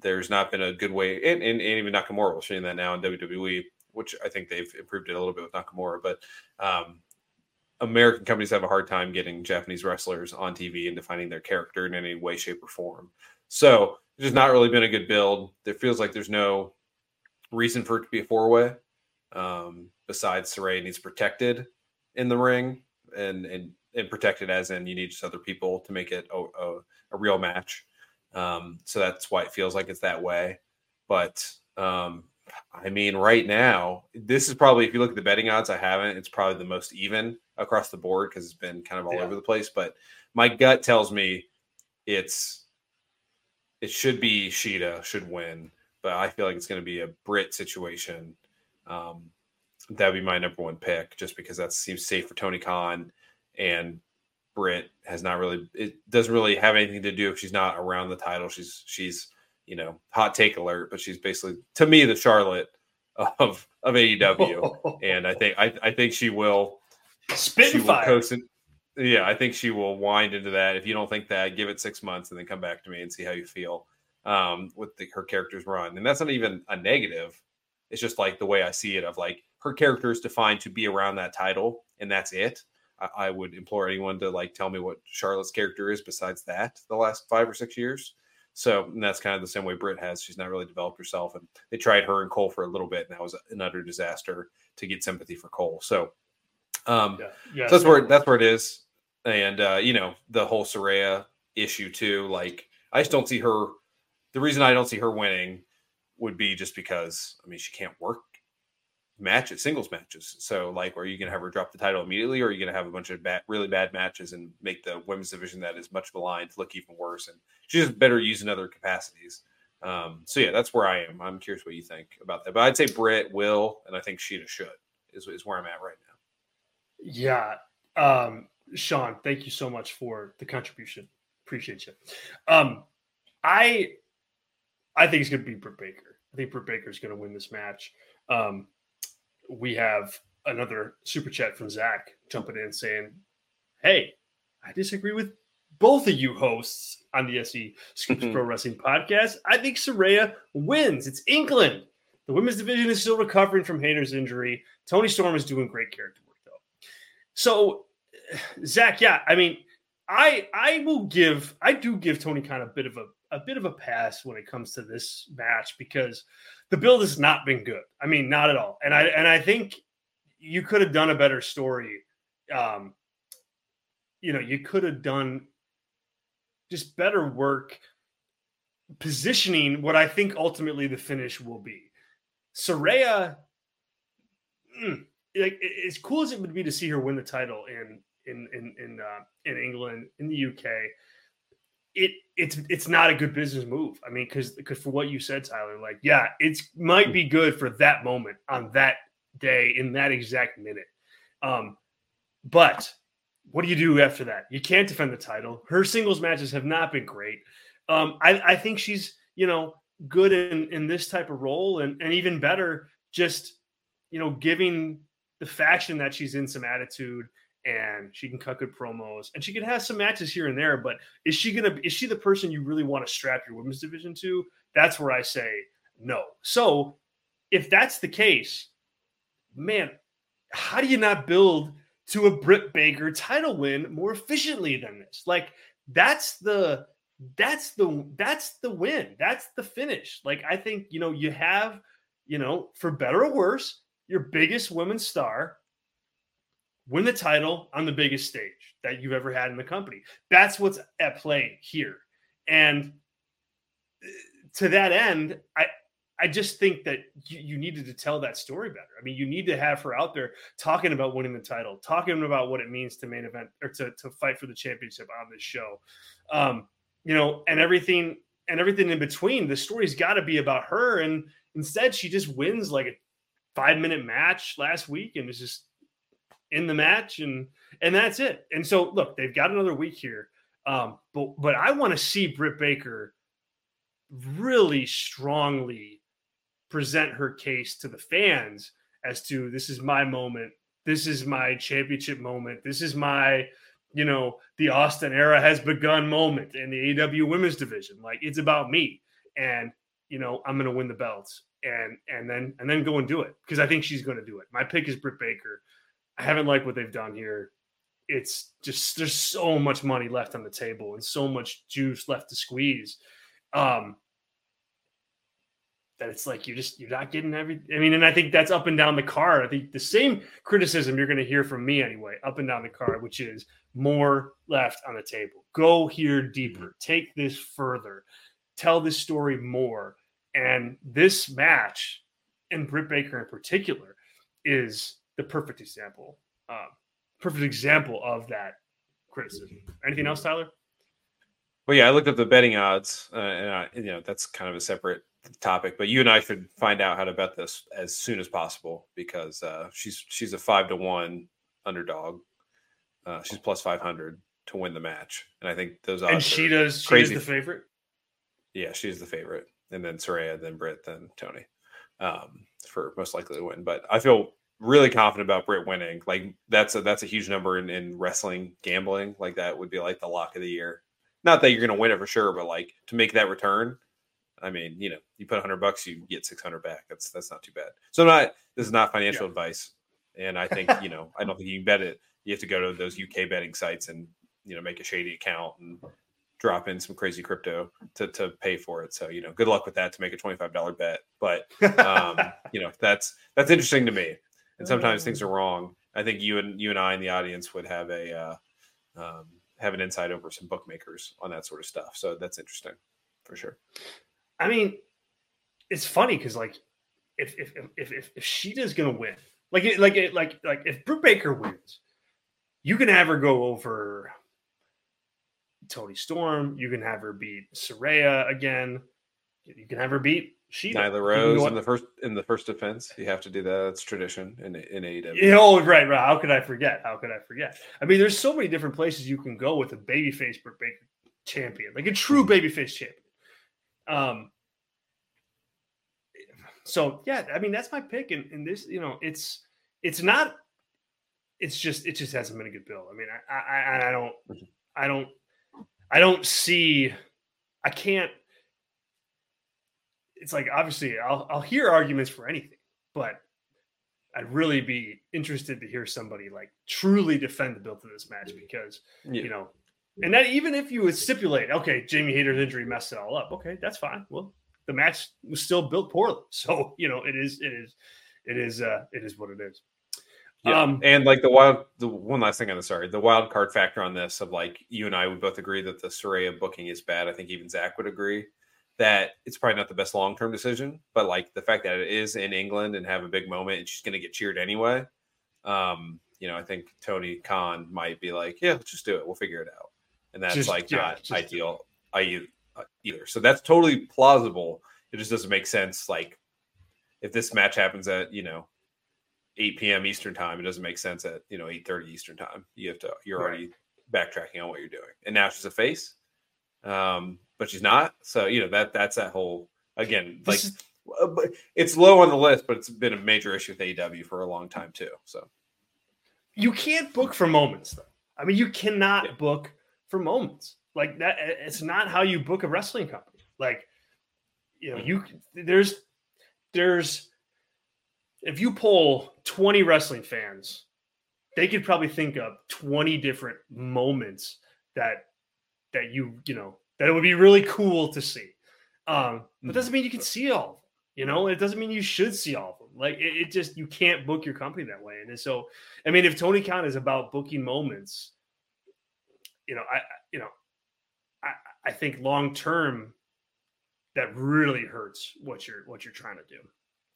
There's not been a good way, and, and, and even Nakamura, we're seeing that now in WWE, which I think they've improved it a little bit with Nakamura, but um, American companies have a hard time getting Japanese wrestlers on TV and defining their character in any way, shape, or form. So there's not really been a good build. It feels like there's no reason for it to be a four way. Um, besides, Saraya needs protected in the ring, and and and protected as in you need just other people to make it a, a, a real match. Um, so that's why it feels like it's that way. But um, I mean, right now, this is probably if you look at the betting odds, I haven't. It's probably the most even across the board because it's been kind of all yeah. over the place. But my gut tells me it's it should be Shida should win but I feel like it's going to be a Brit situation. Um, that'd be my number one pick, just because that seems safe for Tony Khan, and Brit has not really. It doesn't really have anything to do if she's not around the title. She's she's you know hot take alert, but she's basically to me the Charlotte of of AEW, [LAUGHS] and I think I, I think she will spit she fire. Will yeah, I think she will wind into that. If you don't think that, give it six months and then come back to me and see how you feel um, with the, her character's run. And that's not even a negative. It's just like the way I see it of like her character is defined to be around that title and that's it. I, I would implore anyone to like tell me what Charlotte's character is besides that the last five or six years. So that's kind of the same way Britt has. She's not really developed herself, and they tried her and Cole for a little bit, and that was an utter disaster to get sympathy for Cole. So, um, yeah. Yeah, so that's where that's where it is, and uh, you know the whole Saraya issue too. Like I just don't see her. The reason I don't see her winning would be just because I mean she can't work matches, singles matches. So, like, are you going to have her drop the title immediately, or are you going to have a bunch of bad, really bad matches and make the women's division that is much maligned look even worse? And she's just better used in other capacities. Um, so yeah, that's where I am. I'm curious what you think about that. But I'd say Britt will, and I think Shida should is, is where I'm at right now. Yeah. Um, Sean, thank you so much for the contribution. Appreciate you. Um, I I think it's gonna be Britt Baker. I think Britt Baker is gonna win this match. Um, we have another super chat from Zach jumping in saying, Hey, I disagree with both of you hosts on the SE Scoops mm-hmm. Pro Wrestling podcast. I think Saraya wins. It's England. The women's division is still recovering from Hayter's injury. Toni Storm is doing great character work, though. So, [SIGHS] Zach, yeah, I mean, I I will give I do give Tony kind of a bit of a a bit of a pass when it comes to this match because the build has not been good. I mean, not at all. And I and I think you could have done a better story. Um, you know, you could have done just better work positioning what I think ultimately the finish will be. Saraya, mm, like as cool as it would be to see her win the title in in in in uh, in England in the UK it it's it's not a good business move. I mean, because because for what you said, Tyler, like yeah, it's might be good for that moment on that day in that exact minute. Um, but what do you do after that? You can't defend the title. Her singles matches have not been great. Um, I, I think she's you know good in in this type of role, and and even better, just you know giving the faction that she's in some attitude and she can cut good promos and she can have some matches here and there but is she gonna is she the person you really want to strap your women's division to? That's where i say no. So if that's the case man how do you not build to a Britt Baker title win more efficiently than this? Like that's the that's the that's the win. That's the finish. Like i think you know you have you know for better or worse your biggest women's star win the title on the biggest stage that you've ever had in the company. That's what's at play here. And uh, to that end, I I just think that you, you, needed to tell that story better. I mean, you need to have her out there talking about winning the title, talking about what it means to main event or to, to fight for the championship on this show. Um, you know, and everything and everything in between. The story's got to be about her. And instead, she just wins like a five minute match last week and is just in the match, and and that's it. And so, look, they've got another week here, um, but but I want to see Britt Baker really strongly present her case to the fans as to this is my moment, this is my championship moment, this is my you know the Austin era has begun moment in the AEW women's division. Like it's about me, and you know I'm to win the belts and and then and then go and do it because I think she's to do it. My pick is Britt Baker. I haven't liked what they've done here. It's just there's so much money left on the table and so much juice left to squeeze. Um, that it's like you're just you're not getting every I mean, and I think that's up and down the card. I think the same criticism you're gonna hear from me anyway, up and down the card, which is more left on the table. Go here deeper, take this further, tell this story more. And this match, and Britt Baker in particular, is the perfect example, uh, perfect example of that criticism. Anything else, Tyler? Well, yeah, I looked up the betting odds, uh, and I, you know that's kind of a separate topic. But you and I should find out how to bet this as soon as possible because uh, she's she's a five to one underdog. Uh, she's plus five hundred to win the match, and I think those odds. And she does. Crazy. the favorite. Yeah, she's the favorite, and then Saraya, then Britt, then Toni, um, for most likely to win. But I feel really confident about Britt winning. Like that's a that's a huge number in, in wrestling gambling. Like that would be like the lock of the year. Not that you're going to win it for sure, but like to make that return. I mean, you know, you put 100 bucks, you get 600 back. That's that's not too bad. So I'm not. This is not financial yeah. advice, and I think [LAUGHS] you know, I don't think you can bet it. You have to go to those UK betting sites and you know make a shady account and drop in some crazy crypto to to pay for it. So you know, good luck with that to make a twenty five dollar bet. But um, [LAUGHS] you know, that's that's interesting to me. And sometimes things are wrong. I think you and you and I in the audience would have a uh, um, have an insight over some bookmakers on that sort of stuff. So that's interesting for sure. I mean, it's funny because like if if if if, if Shida's gonna win, like it, like it, like like if Britt Baker wins, you can have her go over Toni Storm. You can have her beat Saraya again. You can have her beat Shida. Nyla Rose in the first in the first defense. You have to do that. That's tradition in in AEW. You know, right, right. How could I forget? How could I forget? I mean, there's so many different places you can go with a babyface Britt Baker champion, like a true Mm-hmm. babyface champion. Um. So yeah, I mean that's my pick, and, and this, you know, it's it's not. It's just it just hasn't been a good bill. I mean, I I, I don't Mhm. I don't I don't see I can't. It's like obviously I'll I'll hear arguments for anything, but I'd really be interested to hear somebody like truly defend the build of this match because Yeah. you know, and that even if you would stipulate, okay, Jamie Hayter's injury messed it all up. Okay, that's fine. Well, the match was still built poorly, [LAUGHS] so you know it is it is it is uh it is what it is. Yeah. Um, and like the wild, the one last thing on the sorry, the wild card factor on this of like you and I would both agree that the Saraya booking is bad. I think even Zach would agree that it's probably not the best long term decision, but like the fact that it is in England and have a big moment and she's going to get cheered anyway. Um, you know, I think Tony Khan might be like, yeah, let's just do it. We'll figure it out. And that's Just- like yeah, not ideal I, uh, either. So that's totally plausible. It just doesn't make sense. Like if this match happens at, you know, 8 p.m. Eastern time. It doesn't make sense at you know 8:30 Eastern time. You have to you're Right. already backtracking on what you're doing. And now she's a face, um, but she's not. So you know that that's that whole again like is- uh, it's low on the list, but it's been a major issue with AEW for a long time too. So you can't book for moments though. I mean, you cannot Yeah. book for moments like that. It's not how you book a wrestling company. Like, you know, you there's there's if you poll 20 wrestling fans, they could probably think of 20 different moments that that you you know that it would be really cool to see. Um, but Mhm. doesn't mean you can see all of them. You know, it doesn't mean you should see all of them. Like it, it just you can't book your company that way. And so, I mean, if Tony Khan is about booking moments, you know, I I- you know, I I think long term that really hurts what you're what you're trying to do.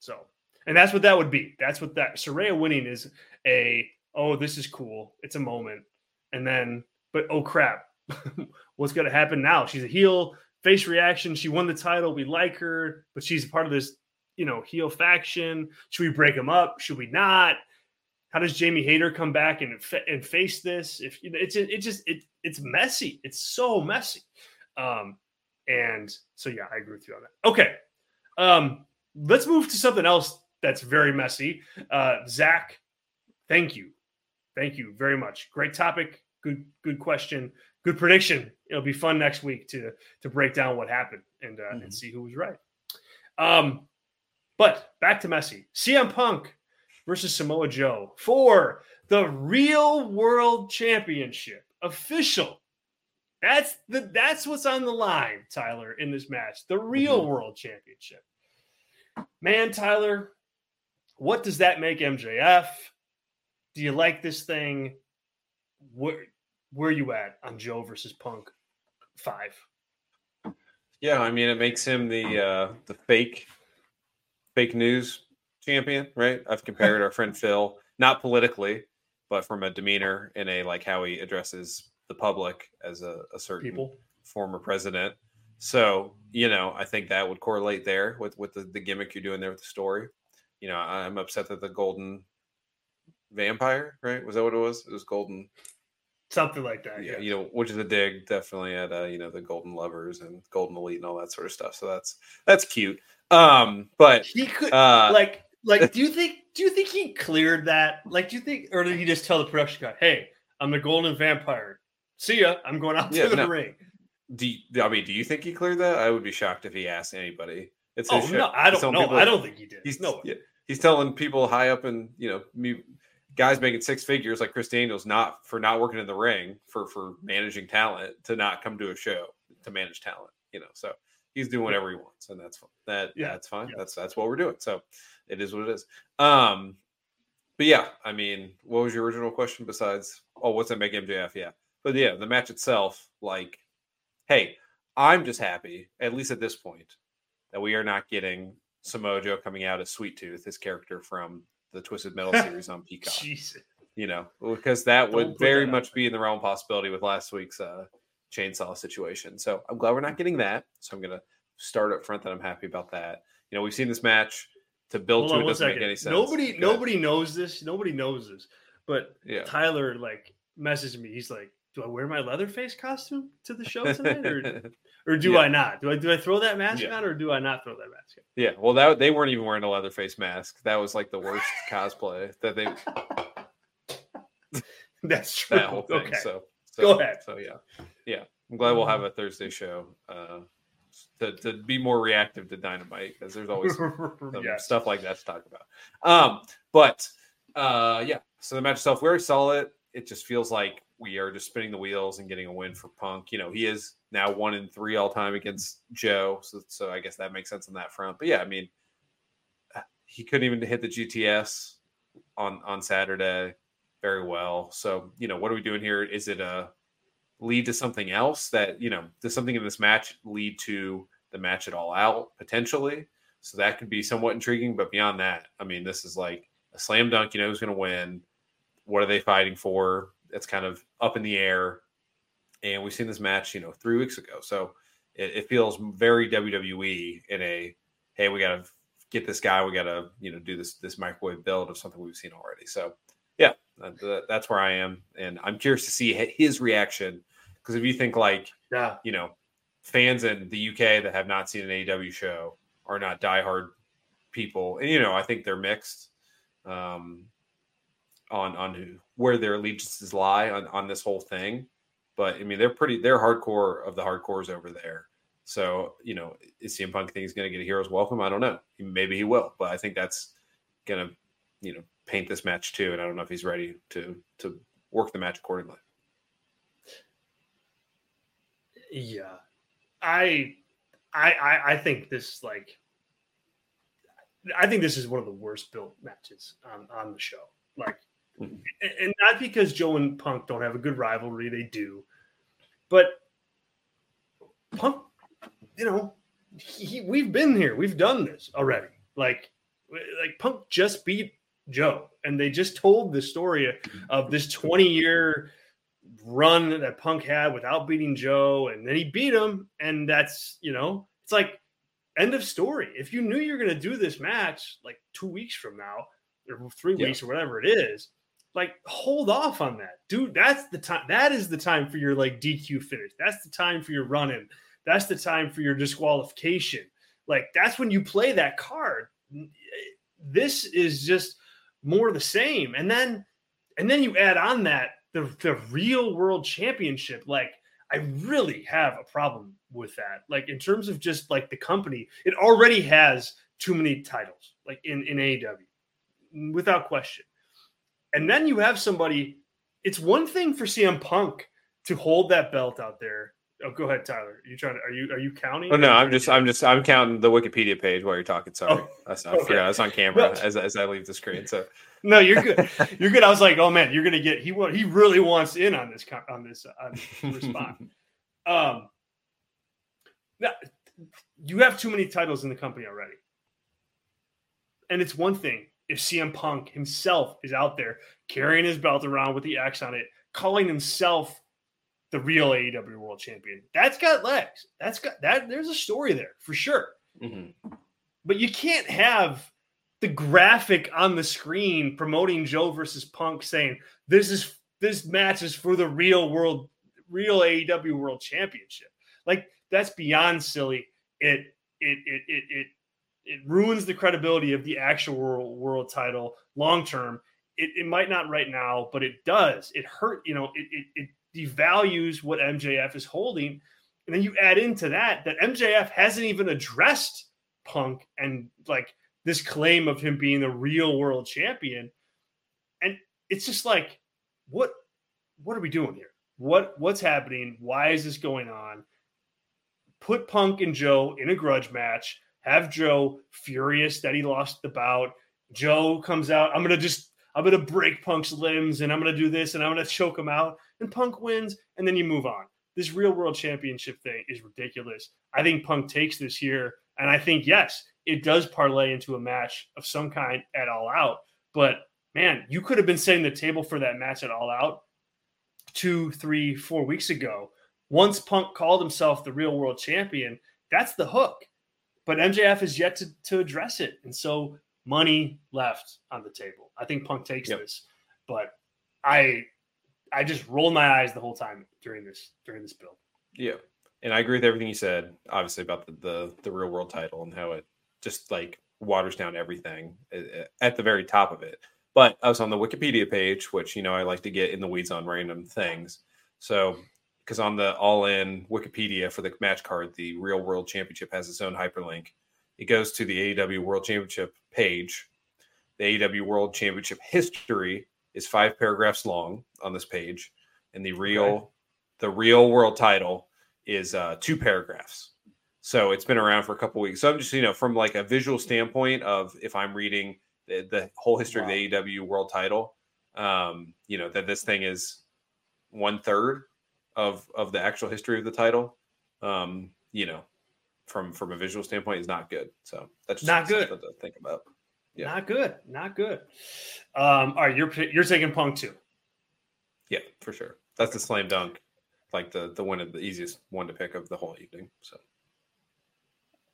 So, and that's what that would be. That's what that Saraya winning is a oh this is cool. It's a moment, and then but oh crap, [LAUGHS] what's going to happen now? She's a heel face reaction. She won the title. We like her, but she's part of this you know heel faction. Should we break them up? Should we not? How does Jamie Hayter come back and and face this? If it's it just it it's messy. It's so messy. Um, and so yeah, I agree with you on that. Okay, um, let's move to something else that's very messy. Uh, Zach, thank you, thank you very much. Great topic. Good good question. Good prediction. It'll be fun next week to to break down what happened and uh, Mhm. and see who was right. Um, but back to messy. CM Punk versus Samoa Joe for the real world championship. Official. That's the that's what's on the line, Tyler, in this match. The real Mhm. world championship. Man, Tyler, what does that make MJF? Do you like this thing? Where where you at on Joe versus Punk? Five. yeah, I mean it makes him the uh, the fake fake news champion, right? I've compared our friend Phil, not politically, but from a demeanor and a like how he addresses the public as a, a certain People. former president. So, you know, I think that would correlate there with with the, the gimmick you're doing there with the story. You know, I'm upset that the golden vampire, right? Was that what it was? It was golden. Something like that. Yeah, Yeah. you know, which is a dig definitely at uh, you know, the golden lovers and golden elite and all that sort of stuff. So that's that's cute. Um, but He could uh like like do you [LAUGHS] think do you think he cleared that? Like do you think or did he just tell the production guy, hey, I'm the golden vampire. See ya. I'm going out Yeah, to the no. ring. do you, I mean, do you think he cleared that? I would be shocked if he asked anybody. It's Oh show. no, I don't know. I don't think he did. He's no way. yeah, he's telling people high up and you know me, guys making six figures like Chris Daniels not for not working in the ring for for managing talent to not come to a show. to manage talent. You know, so he's doing whatever he wants, and that's fine. That Yeah. that's fine. Yeah. That's that's what we're doing. So it is what it is. Um, but yeah, I mean, what was your original question besides oh, what's that make MJF? Yeah, but yeah, the match itself, like, hey, I'm just happy, at least at this point, that we are not getting Samoa Joe coming out as Sweet Tooth, his character from the Twisted Metal [LAUGHS] series on Peacock Jesus. you know, because that Don't would very that much be in the realm of possibility with last week's uh, chainsaw situation. So I'm glad we're not getting that. So I'm gonna start up front that I'm happy about that. You know, we've seen this match to build Hold to it doesn't make any sense. Nobody, Go ahead. nobody knows this. Nobody knows this. But Yeah. Tyler like messaged me. He's like, "Do I wear my Leatherface costume to the show tonight, or [LAUGHS] or do Yeah. I not? Do I do I throw that mask Yeah. on, or do I not throw that mask on?" yeah. Well, that they weren't even wearing a leather face mask. That was like the worst [LAUGHS] cosplay that they [LAUGHS] That's [LAUGHS] true. that whole thing. Okay. So, so Go ahead. So yeah, yeah. I'm glad we'll have a Thursday show uh, to to be more reactive to Dynamite because there's always Yes. stuff like that to talk about. Um, but uh, yeah, so the match itself very solid. It just feels like we are just spinning the wheels and getting a win for Punk. You know, he is now one in three all time against Joe, so so I guess that makes sense on that front. But yeah, I mean, uh, he couldn't even hit the GTS on on Saturday very well. So you know, what are we doing here? Is it a lead to something else that you know does something in this match lead to the match it all out potentially so that could be somewhat intriguing but beyond that i mean this is like a slam dunk you know who's going to win what are they fighting for it's kind of up in the air and we've seen this match you know three weeks ago so it, it feels very wwe in a hey we got to get this guy we got to you know do this this microwave build of something we've seen already so yeah that, that- that's where i am and i'm curious to see his reaction because if you think like Yeah. you know, fans in the UK that have not seen an AEW show are not diehard people, and you know, I think they're mixed um, on on who, where their allegiances lie on on this whole thing. But I mean, they're pretty they're hardcore of the hardcores over there. So you know, is CM Punk think he's going to get a hero's welcome? I don't know. Maybe he will, but I think that's going to you know paint this match too. And I don't know if he's ready to to work the match accordingly. Yeah. I I I, I think this like I think this is one of the worst built matches on, on the show. Like Mhm. and, and not because Joe and Punk don't have a good rivalry, they do. But Punk, you know, he, we've been here, we've done this already. Like like Punk just beat Joe, and they just told the story of this 20 year run that Punk had without beating Joe, and then he beat him, and that's you know, it's like end of story. If you knew you're going to do this match like two weeks from now, or three Yeah. weeks, or whatever it is, like hold off on that, dude. That's the time. That is the time for your like DQ finish. That's the time for your running. That's the time for your disqualification. Like that's when you play that card. This is just more the same, and then and then you add on that the the real world championship. Like I really have a problem with that. Like in terms of just like the company, it already has too many titles, like in in AEW, without question. And then you have somebody. It's one thing for CM Punk to hold that belt out there. Oh, go ahead, Tyler. Are you trying to? Are you are you counting? Oh no, I'm just I'm just I'm counting the Wikipedia page while you're talking. Sorry, Oh, That's, I okay. forgot it's on camera No. as, as I leave the screen. So No, you're good. You're good. I was like, oh man, you're gonna get. He wa- he really wants in on this on this on this [LAUGHS] response. Um, you have too many titles in the company already, and it's one thing if CM Punk himself is out there carrying his belt around with the X on it, calling himself the real AEW World Champion. That's got legs. That's got that. There's a story there for sure Mhm. but you can't have the graphic on the screen promoting Joe versus Punk saying this is this match is for the real world real AEW World Championship. Like that's beyond silly. It it it it it, it ruins the credibility of the actual world, world title long term. It, it might not right now, but it does. It hurt, you know, it, it it devalues what MJF is holding. And then you add into that that MJF hasn't even addressed Punk and like this claim of him being the real world champion. And it's just like, what what are we doing here? What what's happening? Why is this going on? put Punk and Joe in a grudge match, have Joe furious that he lost the bout. Joe comes out, I'm gonna just I'm gonna break Punk's limbs and I'm gonna do this and I'm gonna choke him out. And Punk wins, and then you move on. This real world championship thing is ridiculous. I think Punk takes this here, and I think yes, it does parlay into a match of some kind at all out. But man, you could have been setting the table for that match at all out two, three, four weeks ago. Once Punk called himself the real world champion, that's the hook. But MJF is yet to, to address it. And so money left on the table. I think Punk takes yep. this, but I I just rolled my eyes the whole time during this during this build. Yeah. And I agree with everything you said, obviously about the, the, the real world title and how it just like waters down everything uh, uh, at the very top of it. But I was on the Wikipedia page, which you know I like to get in the weeds on random things. So because on the all in Wikipedia for the match card, the Real World Championship has its own hyperlink. It goes to the AEW World Championship page. The AEW World Championship history is five paragraphs long on this page, and the real okay. the real world title is uh, two paragraphs. So it's been around for a couple weeks. So I'm just you know from like a visual standpoint of if I'm reading the, the whole history wow. of the AEW World Title, um, you know that this thing is one third of of the actual history of the title. Um, you know, from from a visual standpoint, is not good. So that's not good to think about. Yeah. Not good. Not good. Um, all right, you're you're taking Punk too. Yeah, for sure. That's the slam dunk, like the the one of the easiest one to pick of the whole evening. So,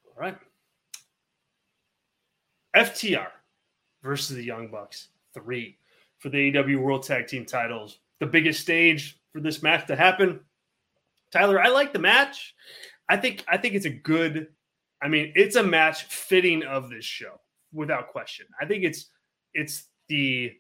all right. FTR versus the Young Bucks three for the AEW World Tag Team titles. The biggest stage for this match to happen. Tyler, I like the match. I think I think it's a good. I mean, it's a match fitting of this show without question. I think it's it's the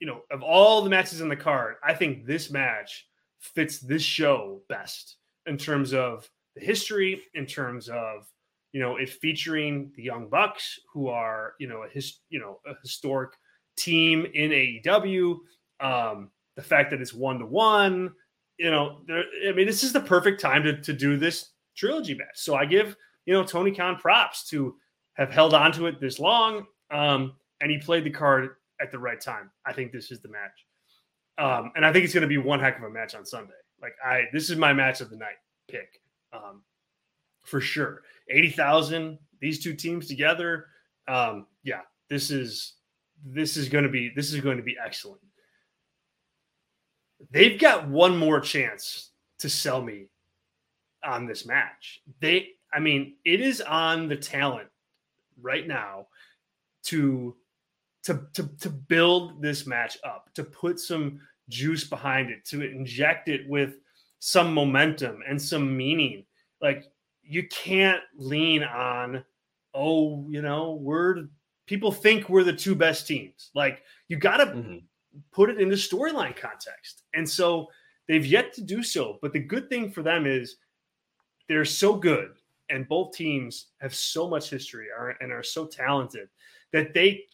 you know of all the matches in the card, I think this match fits this show best in terms of the history, in terms of you know it featuring the Young Bucks, who are you know a his you know a historic team in AEW. Um, the fact that it's one to one, you know, I mean, this is the perfect time to, to do this trilogy match. So I give, you know, Tony Khan props to have held on to it this long. Um, and he played the card at the right time. I think this is the match. Um, and I think it's going to be one heck of a match on Sunday. Like I, this is my match of the night pick, um, for sure. Eighty thousand, these two teams together. Um, yeah, this is this is going to be this is going to be excellent they've got one more chance to sell me on this match. They, I mean, it is on the talent right now to to to to build this match up, to put some juice behind it, to inject it with some momentum and some meaning. Like you can't lean on, oh, you know, we're people think we're the two best teams. Like you got to mm-hmm put it into storyline context. And so they've yet to do so. But the good thing for them is they're so good and both teams have so much history are, and are so talented that they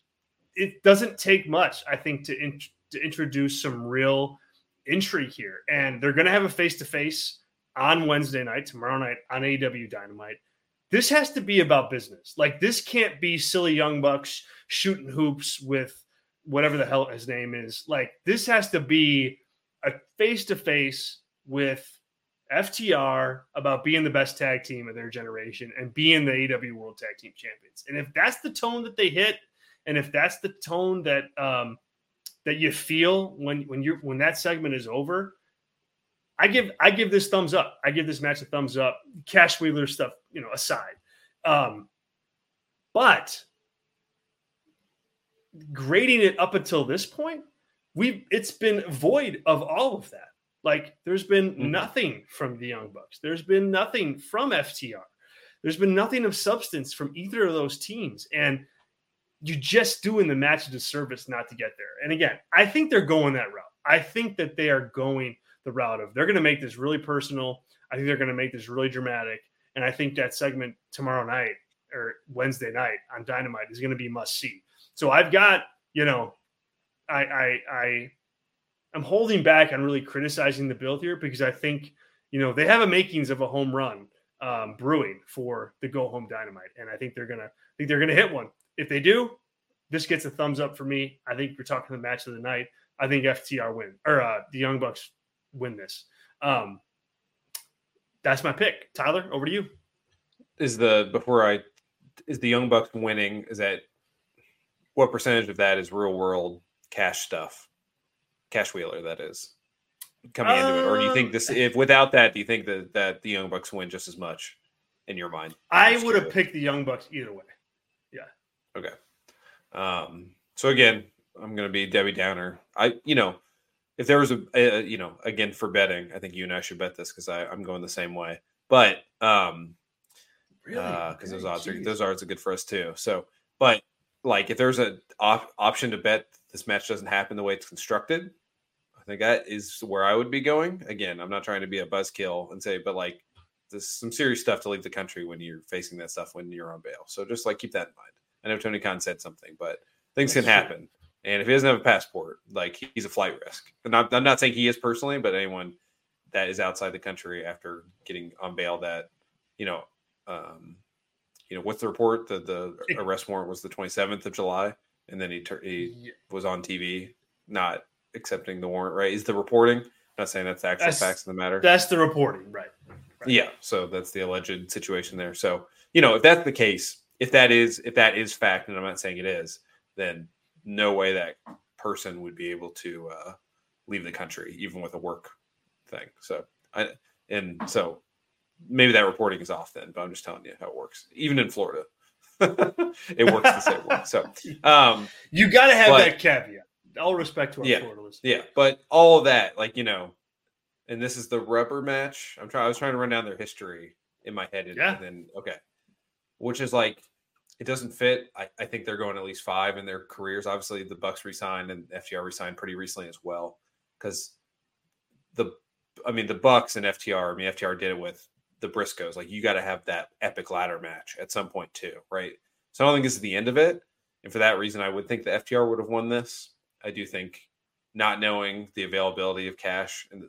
it doesn't take much i think to, in, to introduce some real intrigue here and they're going to have a face-to-face on wednesday night tomorrow night on aew dynamite this has to be about business like this can't be silly young bucks shooting hoops with whatever the hell his name is. Like this has to be a face to face with FTR about being the best tag team of their generation and being the AEW World Tag Team Champions. And if that's the tone that they hit, and if that's the tone that um, that you feel when when you when that segment is over, I give I give this thumbs up. I give this match a thumbs up. Cash Wheeler stuff, you know, aside. Um, but grading it up until this point, we've it's been void of all of that. Like there's been mm-hmm. nothing from the Young Bucks. There's been nothing from FTR. There's been nothing of substance from either of those teams. And you're just doing the match a disservice not to get there. And again, I think they're going that route. I think that they are going the route of they're going to make this really personal. I think they're going to make this really dramatic. And I think that segment tomorrow night or Wednesday night on Dynamite is going to be must see. So I've got, you know, I I I I'm holding back on really criticizing the build here because I think, you know, they have a makings of a home run um, brewing for the go home dynamite, and I think they're gonna I think they're gonna hit one. If they do, this gets a thumbs up for me. I think we're talking the match of the night. I think FTR win or uh, the Young Bucks win this. Um, that's my pick. Tyler, over to you. Is the before I is the Young Bucks winning? Is that what percentage of that is real world cash stuff? Cash Wheeler, that is coming into it, or do you think this? If without that, do you think that that the Young Bucks win just as much in your mind? I would have picked the Young Bucks either way. Yeah. Okay. Um. So again, I'm going to be Debbie Downer. I, you know, if there was a, a, you know, again for betting, I think you and I should bet this because I'm going the same way. But um, really, because uh, those odds are those odds are good for us too. So, but like if there's a op- option to bet this match doesn't happen the way it's constructed, I think that is where I would be going. Again, I'm not trying to be a buzzkill and say, but like there's some serious stuff to leave the country when you're facing that stuff when you're on bail. So just like keep that in mind. I know Tony Khan said something, but things That's can happen. True. And if he doesn't have a passport, like he's a flight risk. And I'm, I'm not saying he is personally, but anyone that is outside the country after getting on bail that, you know, um, you know, what's the report? that the arrest warrant was the 27th of July, and then he, he yeah. was on TV not accepting the warrant. Right? Is the reporting? I'm not saying that's the actual that's, facts of the matter. That's the reporting, right. right? Yeah. So that's the alleged situation there. So you know, if that's the case, if that is if that is fact, and I'm not saying it is, then no way that person would be able to uh, leave the country, even with a work thing. So I and so maybe that reporting is off then, but I'm just telling you how it works. Even in Florida, [LAUGHS] it works the same way. So [LAUGHS] um, you got to have but, that caveat. All respect to our yeah, Florida listeners. Yeah, but all of that, like you know, and this is the rubber match. I'm trying. I was trying to run down their history in my head, and, yeah. and then okay, which is like it doesn't fit. I, I, think they're going at least five in their careers. Obviously, the Bucks resigned and FTR resigned pretty recently as well. Because the, I mean, the Bucks and FTR. I mean, FTR did it with the Briscoes. Like you got to have that epic ladder match at some point too, right? So I don't think this is the end of it. And for that reason, I would think the FTR would have won this. I do think not knowing the availability of cash in the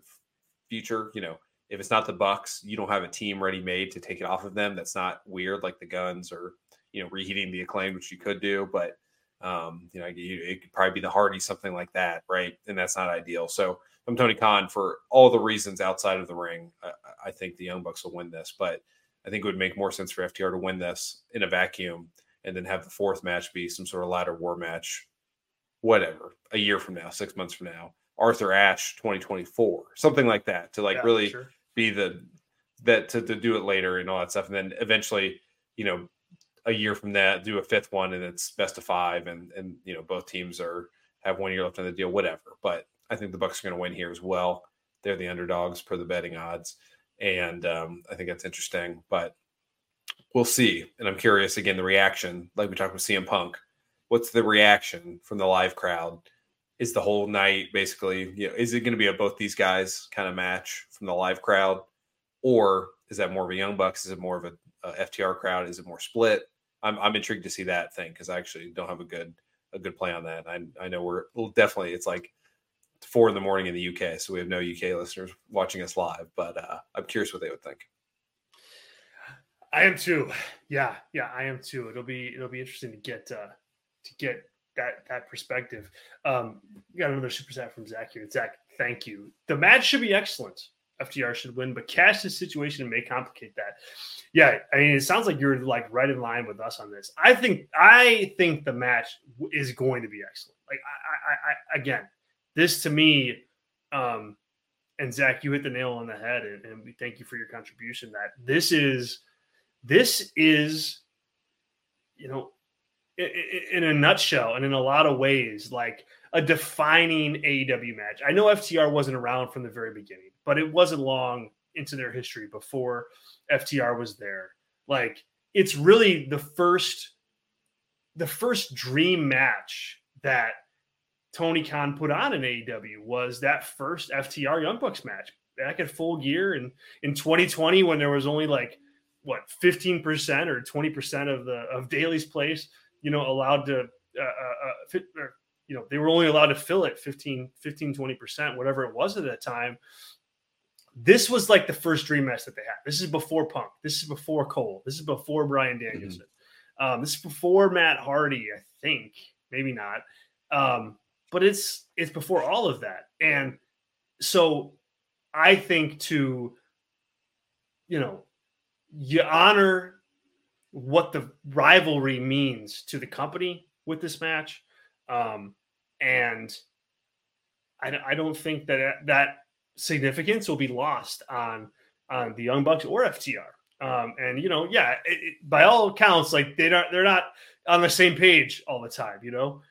future, you know, if it's not the Bucks, you don't have a team ready made to take it off of them. That's not weird, like the Gunns or you know reheating the acclaim, which you could do, but um, you know it could probably be the Hardy, something like that, right? And that's not ideal. So I'm Tony Khan for all the reasons outside of the ring. I, I think the Young Bucks will win this, but I think it would make more sense for FTR to win this in a vacuum and then have the fourth match be some sort of ladder war match, whatever, a year from now, six months from now, Arthur Ashe 2024, something like that, to like yeah, really sure. be the that to, to do it later and all that stuff. And then eventually, you know, a year from that, do a fifth one and it's best of five and and you know, both teams are have one year left on the deal, whatever. But I think the Bucks are going to win here as well. They're the underdogs per the betting odds, and um, I think that's interesting. But we'll see. And I'm curious again the reaction, like we talked with CM Punk. What's the reaction from the live crowd? Is the whole night basically, you know, is it going to be a both these guys kind of match from the live crowd, or is that more of a Young Bucks? Is it more of a, a FTR crowd? Is it more split? I'm I'm intrigued to see that thing because I actually don't have a good a good play on that. I I know we're definitely it's like four in the morning in the UK, so we have no UK listeners watching us live. But uh, I'm curious what they would think. I am too. Yeah, yeah, I am too. It'll be it'll be interesting to get uh, to get that that perspective. Um, got another super chat from Zach here. Zach, thank you. The match should be excellent. FTR should win, but Cash's situation may complicate that. Yeah, I mean, it sounds like you're like right in line with us on this. I think I think the match is going to be excellent. Like I, I, I again, this to me, um, and Zach, you hit the nail on the head, and, and we thank you for your contribution. That this is, this is, you know, in, in a nutshell, and in a lot of ways, like a defining AEW match. I know FTR wasn't around from the very beginning, but it wasn't long into their history before FTR was there. Like it's really the first the first dream match that Tony Khan put on in AEW was that first FTR Young Bucks match back at full gear and in 2020 when there was only like what 15% or 20% of the of Daily's Place, you know, allowed to uh, uh, uh, fit, or, you know, they were only allowed to fill it 15 15 20%, whatever it was at that time. this was like the first dream match that they had. This is before Punk. This is before Cole. This is before Bryan Danielson. Mm-hmm. Um, this is before Matt Hardy, I think. Maybe not. Um, but it's it's before all of that. And so I think to you know, you honor what the rivalry means to the company with this match. Um, and I, I don't think that that significance will be lost on on the Young Bucks or FTR. Um, and you know, yeah, it, it, by all accounts, like they don't they're not on the same page all the time. You know,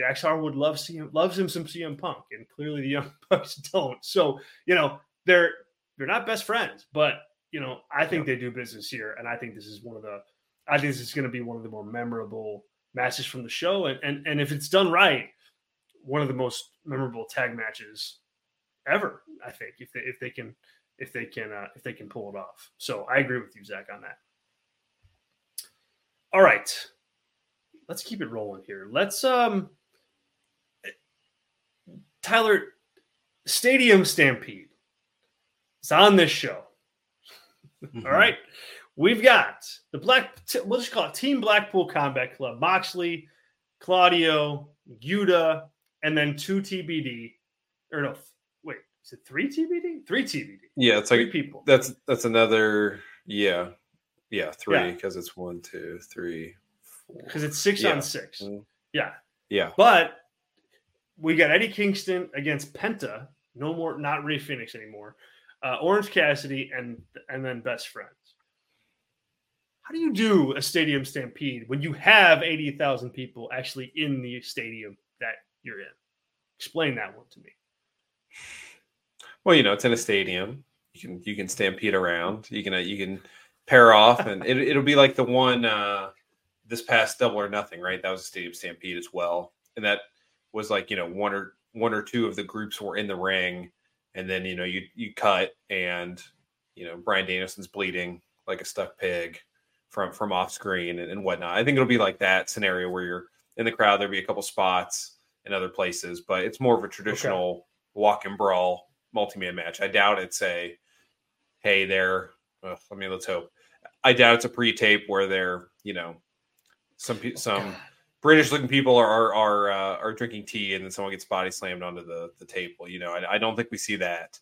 Dax Harwood loves CM, loves him some CM Punk, and clearly the [LAUGHS] Young Bucks don't. So you know, they're they're not best friends, but you know, I think yeah. they do business here, and I think this is one of the I think this is going to be one of the more memorable matches from the show, and and and if it's done right, one of the most memorable tag matches ever. I think if they if they can if they can uh, if they can pull it off. So I agree with you, Zach, on that. All right, let's keep it rolling here. Let's um, Tyler, Stadium Stampede. It's on this show. Mm-hmm. All right, we've got the Black. We'll just call it Team Blackpool Combat Club. Moxley, Claudio, Yuta, and then two TBD, or no, wait, is it three TBD? Three TBD. Yeah, it's three like people. That's that's another. Yeah, yeah, three because yeah. it's one, two, three, four. Because it's six yeah. on 6 mm-hmm. Yeah, yeah. But we got Eddie Kingston against Penta. No more, not Rey Fenix anymore. Uh, Orange Cassidy and and then Best Friends. How do you do a stadium stampede when you have eighty thousand people actually in the stadium that you're in? Explain that one to me. Well, you know, it's in a stadium. You can you can stampede around. You can uh, you can pair off, and it, it'll be like the one uh, this past Double or Nothing, right? That was a stadium stampede as well, and that was like you know one or one or two of the groups were in the ring, and then you know you you cut, and you know Bryan Danielson's bleeding like a stuck pig from from off screen and, and whatnot. I think it'll be like that scenario where you're in the crowd. There'll be a couple spots in other places, but it's more of a traditional okay. walk and brawl multi-man match. I doubt it's a hey there. Ugh, let me let's hope. I doubt it's a pre-tape where they're you know some oh, some British looking people are are are, uh, are, drinking tea and then someone gets body slammed onto the the table. You know, I, I don't think we see that.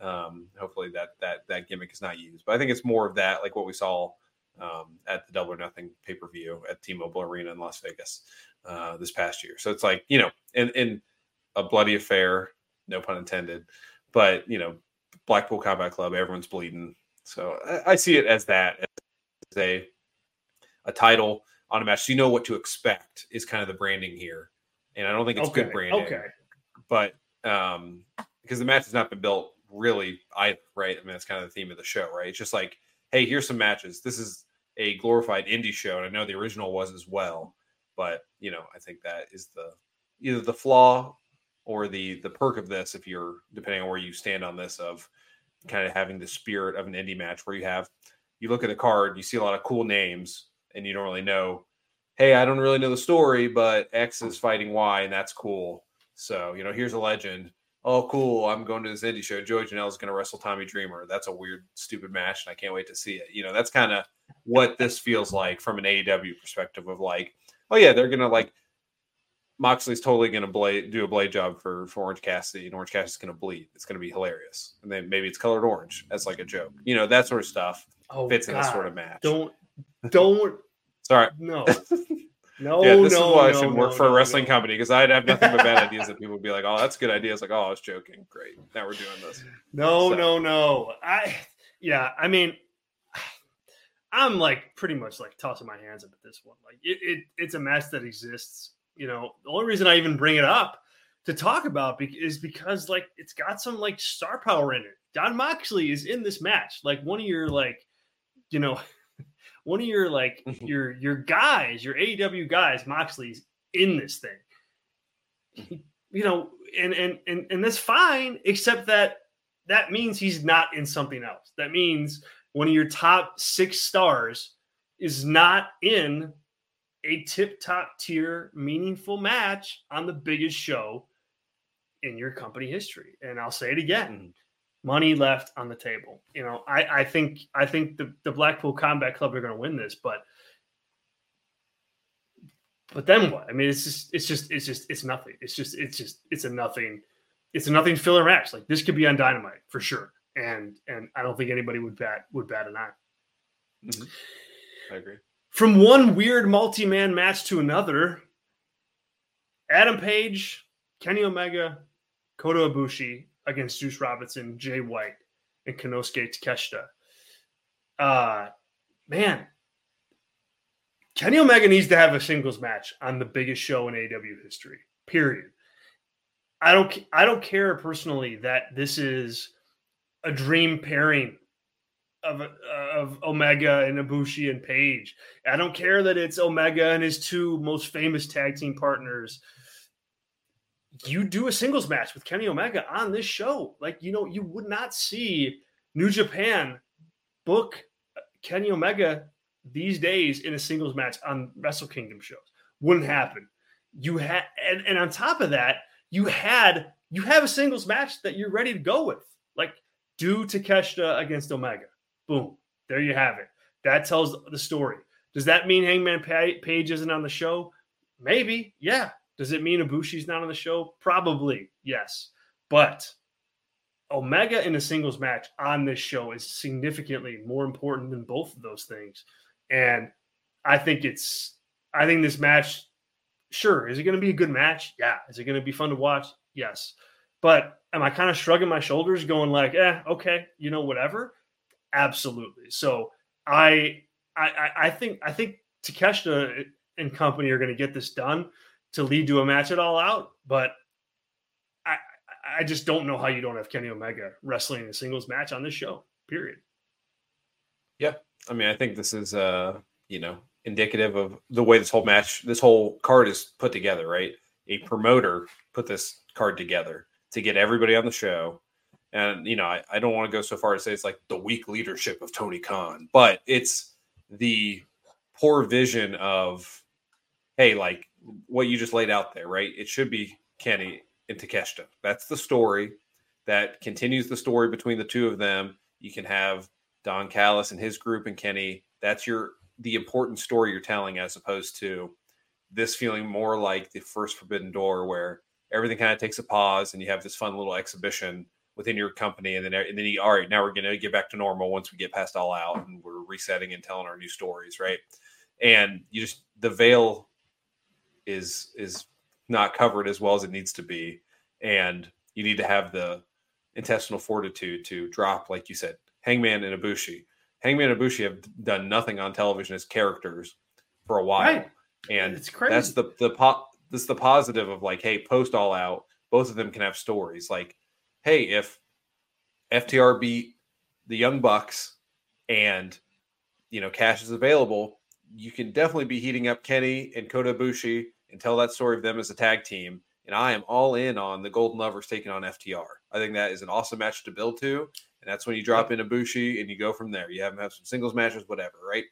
Um, hopefully that that that gimmick is not used, but I think it's more of that like what we saw um, at the Double or Nothing pay per view at T-Mobile Arena in Las Vegas uh, this past year. So it's like you know, in in a bloody affair, no pun intended, but you know, Blackpool Combat Club, everyone's bleeding. So I, I see it as that as a a title on a match. So you know what to expect is kind of the branding here, and I don't think it's okay. good branding. Okay, but um, because the match has not been built really either, right? I mean, that's kind of the theme of the show, right? It's just like, hey, here's some matches. This is a glorified indie show, and I know the original was as well. But you know, I think that is the either the flaw or the the perk of this, if you're depending on where you stand on this, of kind of having the spirit of an indie match where you have you look at the card, you see a lot of cool names, and you don't really know. Hey, I don't really know the story, but X is fighting Y, and that's cool. So you know, here's a legend. Oh, cool! I'm going to this indie show. Joey Janela is going to wrestle Tommy Dreamer. That's a weird, stupid match, and I can't wait to see it. You know, that's kind of what this feels like from an AEW perspective of like, oh yeah, they're gonna like Moxley's totally gonna blade do a blade job for for Orange Cassidy, and Orange Cassidy's gonna bleed. It's gonna be hilarious, and then maybe it's colored orange as like a joke. You know that sort of stuff oh, fits God. in this sort of match. Don't don't. Sorry, no. [LAUGHS] No, yeah, this no, is why I no, should work no, for a wrestling company because I'd have nothing but bad [LAUGHS] ideas that people would be like, "Oh, that's good idea." It's like, "Oh, I was joking." Great, now we're doing this. No, so. no, no. I yeah. I mean, I'm like pretty much like tossing my hands up at this one. Like it, it it's a mess that exists. You know, the only reason I even bring it up to talk about is because like it's got some like star power in it. Jon Moxley is in this match, like one of your like, you know, one of your like [LAUGHS] mm-hmm. your your guys, your AEW guys, Moxley's in this thing. You know, and and and and that's fine, except that that means he's not in something else. That means one of your top six stars is not in a tip top tier, meaningful match on the biggest show in your company history. And I'll say it again money left on the table. You know, I, I think I think the, the Blackpool Combat Club are going to win this, but but then what? I mean, it's just it's just it's just it's nothing. It's just it's just it's a nothing. It's a nothing filler match. Like this could be on Dynamite for sure, and and I don't think anybody would bat would bat an eye. Mm-hmm. I agree. From one weird multi man match to another, Adam Page, Kenny Omega, Kota Ibushi against Juice Robinson, Jay White, and Konosuke Takeshita. Uh, man, Kenny Omega needs to have a singles match on the biggest show in AEW history. Period. I don't. I don't care personally that this is a dream pairing of of Omega and Ibushi and Page. I don't care that it's Omega and his two most famous tag team partners. You do a singles match with Kenny Omega on this show. Like, you know, you would not see New Japan book Kenny Omega these days in a singles match on Wrestle Kingdom shows. Wouldn't happen. You had and, and on top of that, you had you have a singles match that you're ready to go with. Like do Takeshita against Omega. Boom. There you have it. That tells the story. Does that mean Hangman Page isn't on the show? Maybe. Yeah. Does it mean Ibushi's not on the show? Probably. Yes. But Omega in a singles match on this show is significantly more important than both of those things. And I think it's, I think this match, sure, is it going to be a good match? Yeah. Is it going to be fun to watch? Yes. But am I kind of shrugging my shoulders, going like, eh, okay, you know, whatever? Absolutely. So I I I think I think Takeshita and company are going to get this done to lead to a match at all out, but I I just don't know how you don't have Kenny Omega wrestling a singles match on this show. Period. Yeah, I mean, I think this is uh you know indicative of the way this whole match, this whole card is put together. Right, a promoter put this card together to get everybody on the show and you know, I, I don't want to go so far to say it's like the weak leadership of Tony Khan, but it's the poor vision of, hey, like what you just laid out there, right? It should be Kenny and Takeshita. That's the story that continues the story between the two of them. You can have Don Callis and his group and Kenny. That's your the important story you're telling, as opposed to this feeling more like the first Forbidden Door, where everything kind of takes a pause and you have this fun little exhibition within your company, and then and then you all right now we're going to get back to normal once we get past all out and we're resetting and telling our new stories, right? And you just the veil is is not covered as well as it needs to be, and you need to have the intestinal fortitude to drop, like you said, Hangman and Ibushi. Hangman and Ibushi have done nothing on television as characters for a while, right. and it's crazy. That's the the po- this the positive of like, hey, post all out, both of them can have stories. Like hey, if FTR beat the Young Bucks and you know cash is available, you can definitely be heating up Kenny and Kota Ibushi and tell that story of them as a tag team. And I am all in on the Golden Lovers taking on FTR. I think that is an awesome match to build to. And that's when you drop in Ibushi and you go from there. You have them have some singles matches, whatever, right?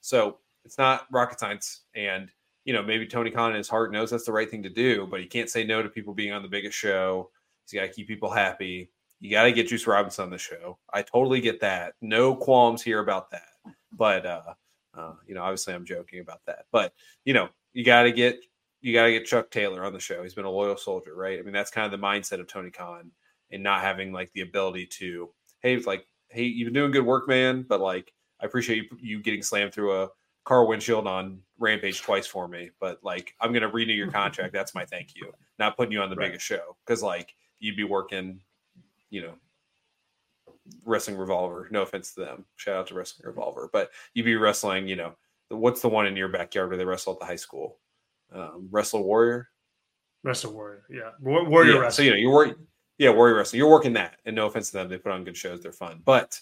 So it's not rocket science. And, you know, maybe Tony Khan in his heart knows that's the right thing to do, but he can't say no to people being on the biggest show He's got to keep people happy. You got to get Juice Robinson on the show. I totally get that. No qualms here about that. But uh, uh, you know, obviously, I'm joking about that. But you know, you got to get you got to get Chuck Taylor on the show. He's been a loyal soldier, right? I mean, that's kind of the mindset of Tony Khan and not having like the ability to, hey, like, hey, you've been doing good work, man, but like, I appreciate you, you getting slammed through a car windshield on Rampage twice for me, but like, I'm gonna renew your contract. That's my thank you. Not putting you on the right. biggest show because like you'd be working, you know, Wrestling Revolver. No offense to them. Shout out to Wrestling Revolver, but you'd be wrestling. You know, what's the one in your backyard where they wrestle at the high school? Um, Wrestle Warrior. Wrestle Warrior, yeah, War- Warrior yeah, So you know, you're working. Yeah, Warrior Wrestling. You're working that, and no offense to them, they put on good shows. They're fun, but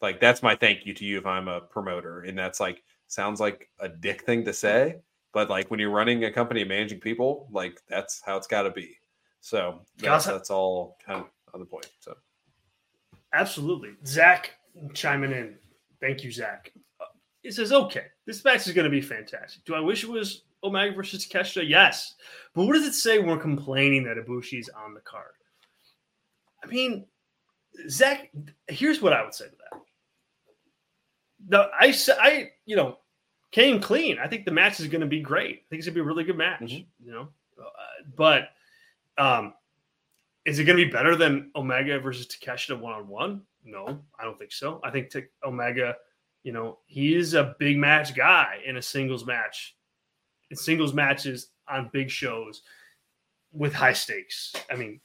like that's my thank you to you if I'm a promoter, and that's like sounds like a dick thing to say, but like when you're running a company and managing people, like that's how it's got to be. So that's, that's all kind of on the point. So absolutely, Zach chiming in. Thank you, Zach. Uh, he says, "Okay, this match is going to be fantastic. Do I wish it was Omega versus Kesha? Yes, but what does it say when we're complaining that Ibushi's on the card? I mean, Zach, here's what I would say to that. The I I you know came clean. I think the match is going to be great. I think it's going to be a really good match. Mm-hmm. You know, uh, but um, is it going to be better than Omega versus Takeshita one on one? No, I don't think so. I think Omega, you know, he is a big match guy in a singles match, in singles matches on big shows with high stakes. I mean,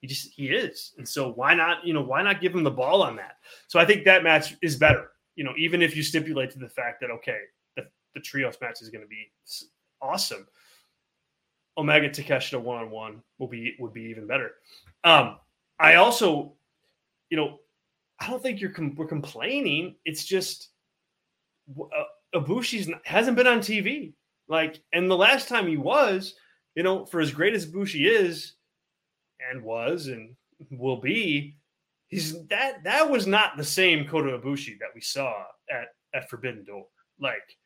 he just he is, and so why not? You know, why not give him the ball on that? So I think that match is better. You know, even if you stipulate to the fact that okay, the, the trios match is going to be awesome. Omega Takeshita one on one will be would be even better. Um, I also, you know, I don't think you're com- we're complaining. It's just uh, hasn't been on TV. Like, and the last time he was, you know, for as great as Bushi is, and was, and will be, he's that that was not the same Kota Ibushi that we saw at at Forbidden Door. Like,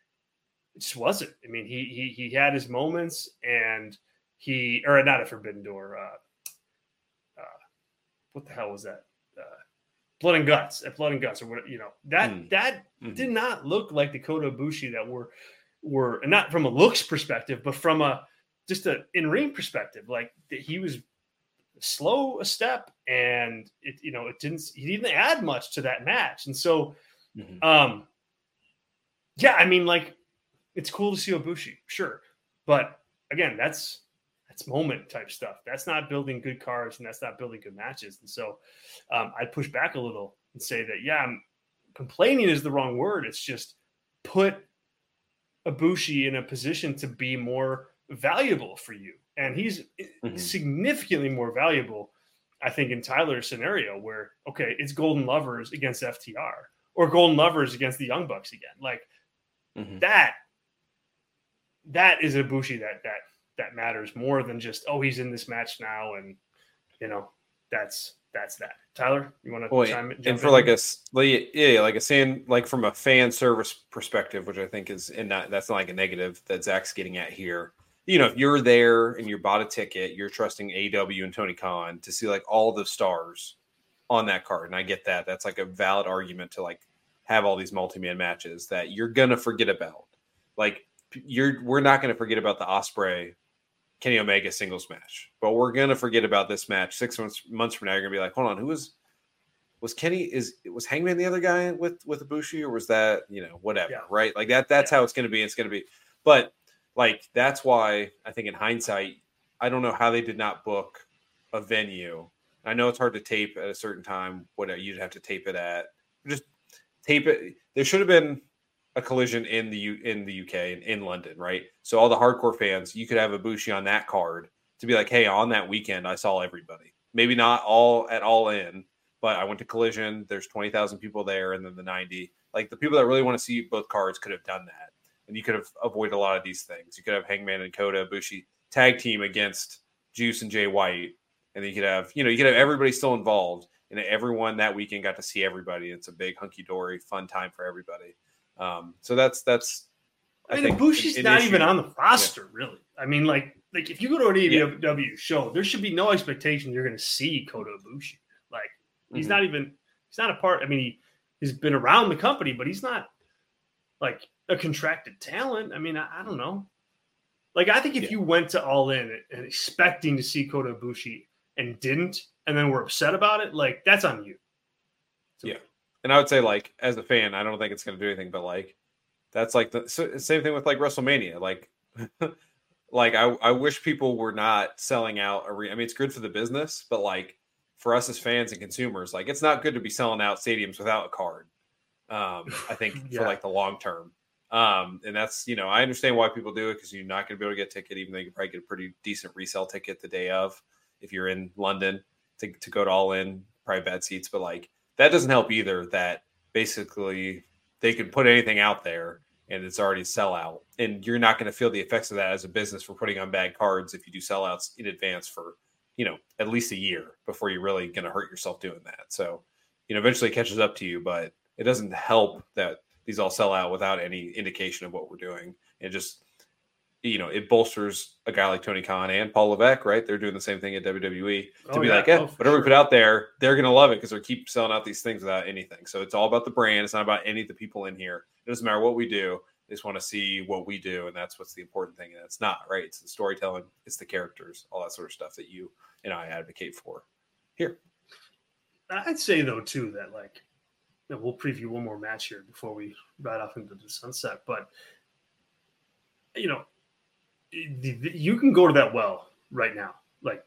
it just wasn't. I mean, he he he had his moments, and he or not a Forbidden Door. Uh, uh, what the hell was that? Uh, Blood and Guts at Blood and Guts, or what you know that mm. that mm-hmm. did not look like the Kota Ibushi that were were not from a looks perspective, but from a just a in ring perspective. Like he was slow a step, and it you know it didn't he didn't add much to that match, and so mm-hmm. um yeah, I mean like it's cool to see Ibushi, sure. But again, that's that's moment type stuff. That's not building good cards and that's not building good matches. And so um, I'd push back a little and say that, yeah, I'm, complaining is the wrong word. It's just put Ibushi in a position to be more valuable for you. And he's mm-hmm. significantly more valuable, I think, in Tyler's scenario where, okay, it's Golden Lovers against FTR or Golden Lovers against the Young Bucks again. Like mm-hmm. that that is a Bushi that that that matters more than just oh he's in this match now and you know that's that's that. Tyler, you want to well, chime in? And for in? like a yeah, like a saying like from a fan service perspective, which I think is and not that's not like a negative that Zach's getting at here. You know, if you're there and you bought a ticket, you're trusting AEW and Tony Khan to see like all the stars on that card, and I get that. That's like a valid argument to like have all these multi-man matches that you're gonna forget about. Like you're we're not going to forget about the Ospreay Kenny Omega singles match, but we're going to forget about this match six months months from now. You're going to be like, hold on, who was was Kenny? Is was Hangman the other guy with with Ibushi, or was that you know whatever, yeah. right? Like that. That's yeah. how it's going to be. It's going to be, but like that's why I think in hindsight, I don't know how they did not book a venue. I know it's hard to tape at a certain time. What you'd have to tape it at, just tape it. There should have been a collision in the U, in the UK and in London, right? So all the hardcore fans, you could have a Ibushi on that card to be like, hey, on that weekend, I saw everybody. Maybe not all at all in, but I went to Collision. There's twenty thousand people there, and then the ninety. Like the people that really want to see both cards could have done that, and you could have avoided a lot of these things. You could have Hangman and Kota Ibushi tag team against Juice and Jay White, and then you could have you know you could have everybody still involved, and everyone that weekend got to see everybody. It's a big hunky dory fun time for everybody. Um, so that's that's. I, I mean, Bushi's not issue. even on the roster, yeah. really. I mean, like, like if you go to an AEW yeah. show, there should be no expectation you're going to see Kota Ibushi. Like, he's mm-hmm. not even he's not a part. I mean, he, he's been around the company, but he's not like a contracted talent. I mean, I, I don't know. Like, I think if yeah. you went to All In and expecting to see Kota Ibushi and didn't, and then were upset about it, like that's on you. So, yeah. And I would say, like, as a fan, I don't think it's going to do anything, but like, that's like the same thing with like WrestleMania. Like, [LAUGHS] like I, I wish people were not selling out. Arena. I mean, it's good for the business, but like for us as fans and consumers, like it's not good to be selling out stadiums without a card. Um, I think [LAUGHS] yeah. for like the long term. Um, and that's you know I understand why people do it because you're not going to be able to get a ticket, even though you probably get a pretty decent resale ticket the day of if you're in London to, to go to all in, probably bad seats. But like that doesn't help either. That basically they can put anything out there and it's already sellout, and you're not going to feel the effects of that as a business for putting on bad cards if you do sellouts in advance for you know at least a year before you're really going to hurt yourself doing that. So you know eventually it catches up to you, but it doesn't help that these all sell out without any indication of what we're doing. It just you know, it bolsters a guy like Tony Khan and Paul Levesque, right? They're doing the same thing at WWE to Oh, be yeah. like, yeah, Oh, whatever sure. we put out there, they're gonna love it because they keep selling out these things without anything. So it's all about the brand. It's not about any of the people in here. It doesn't matter what we do. They just want to see what we do, and that's what's the important thing. And it's not right. It's the storytelling. It's the characters, all that sort of stuff that you and I advocate for. Here, I'd say though too that like you know, we'll preview one more match here before we ride off into the sunset. But you know, you can go to that well right now. Like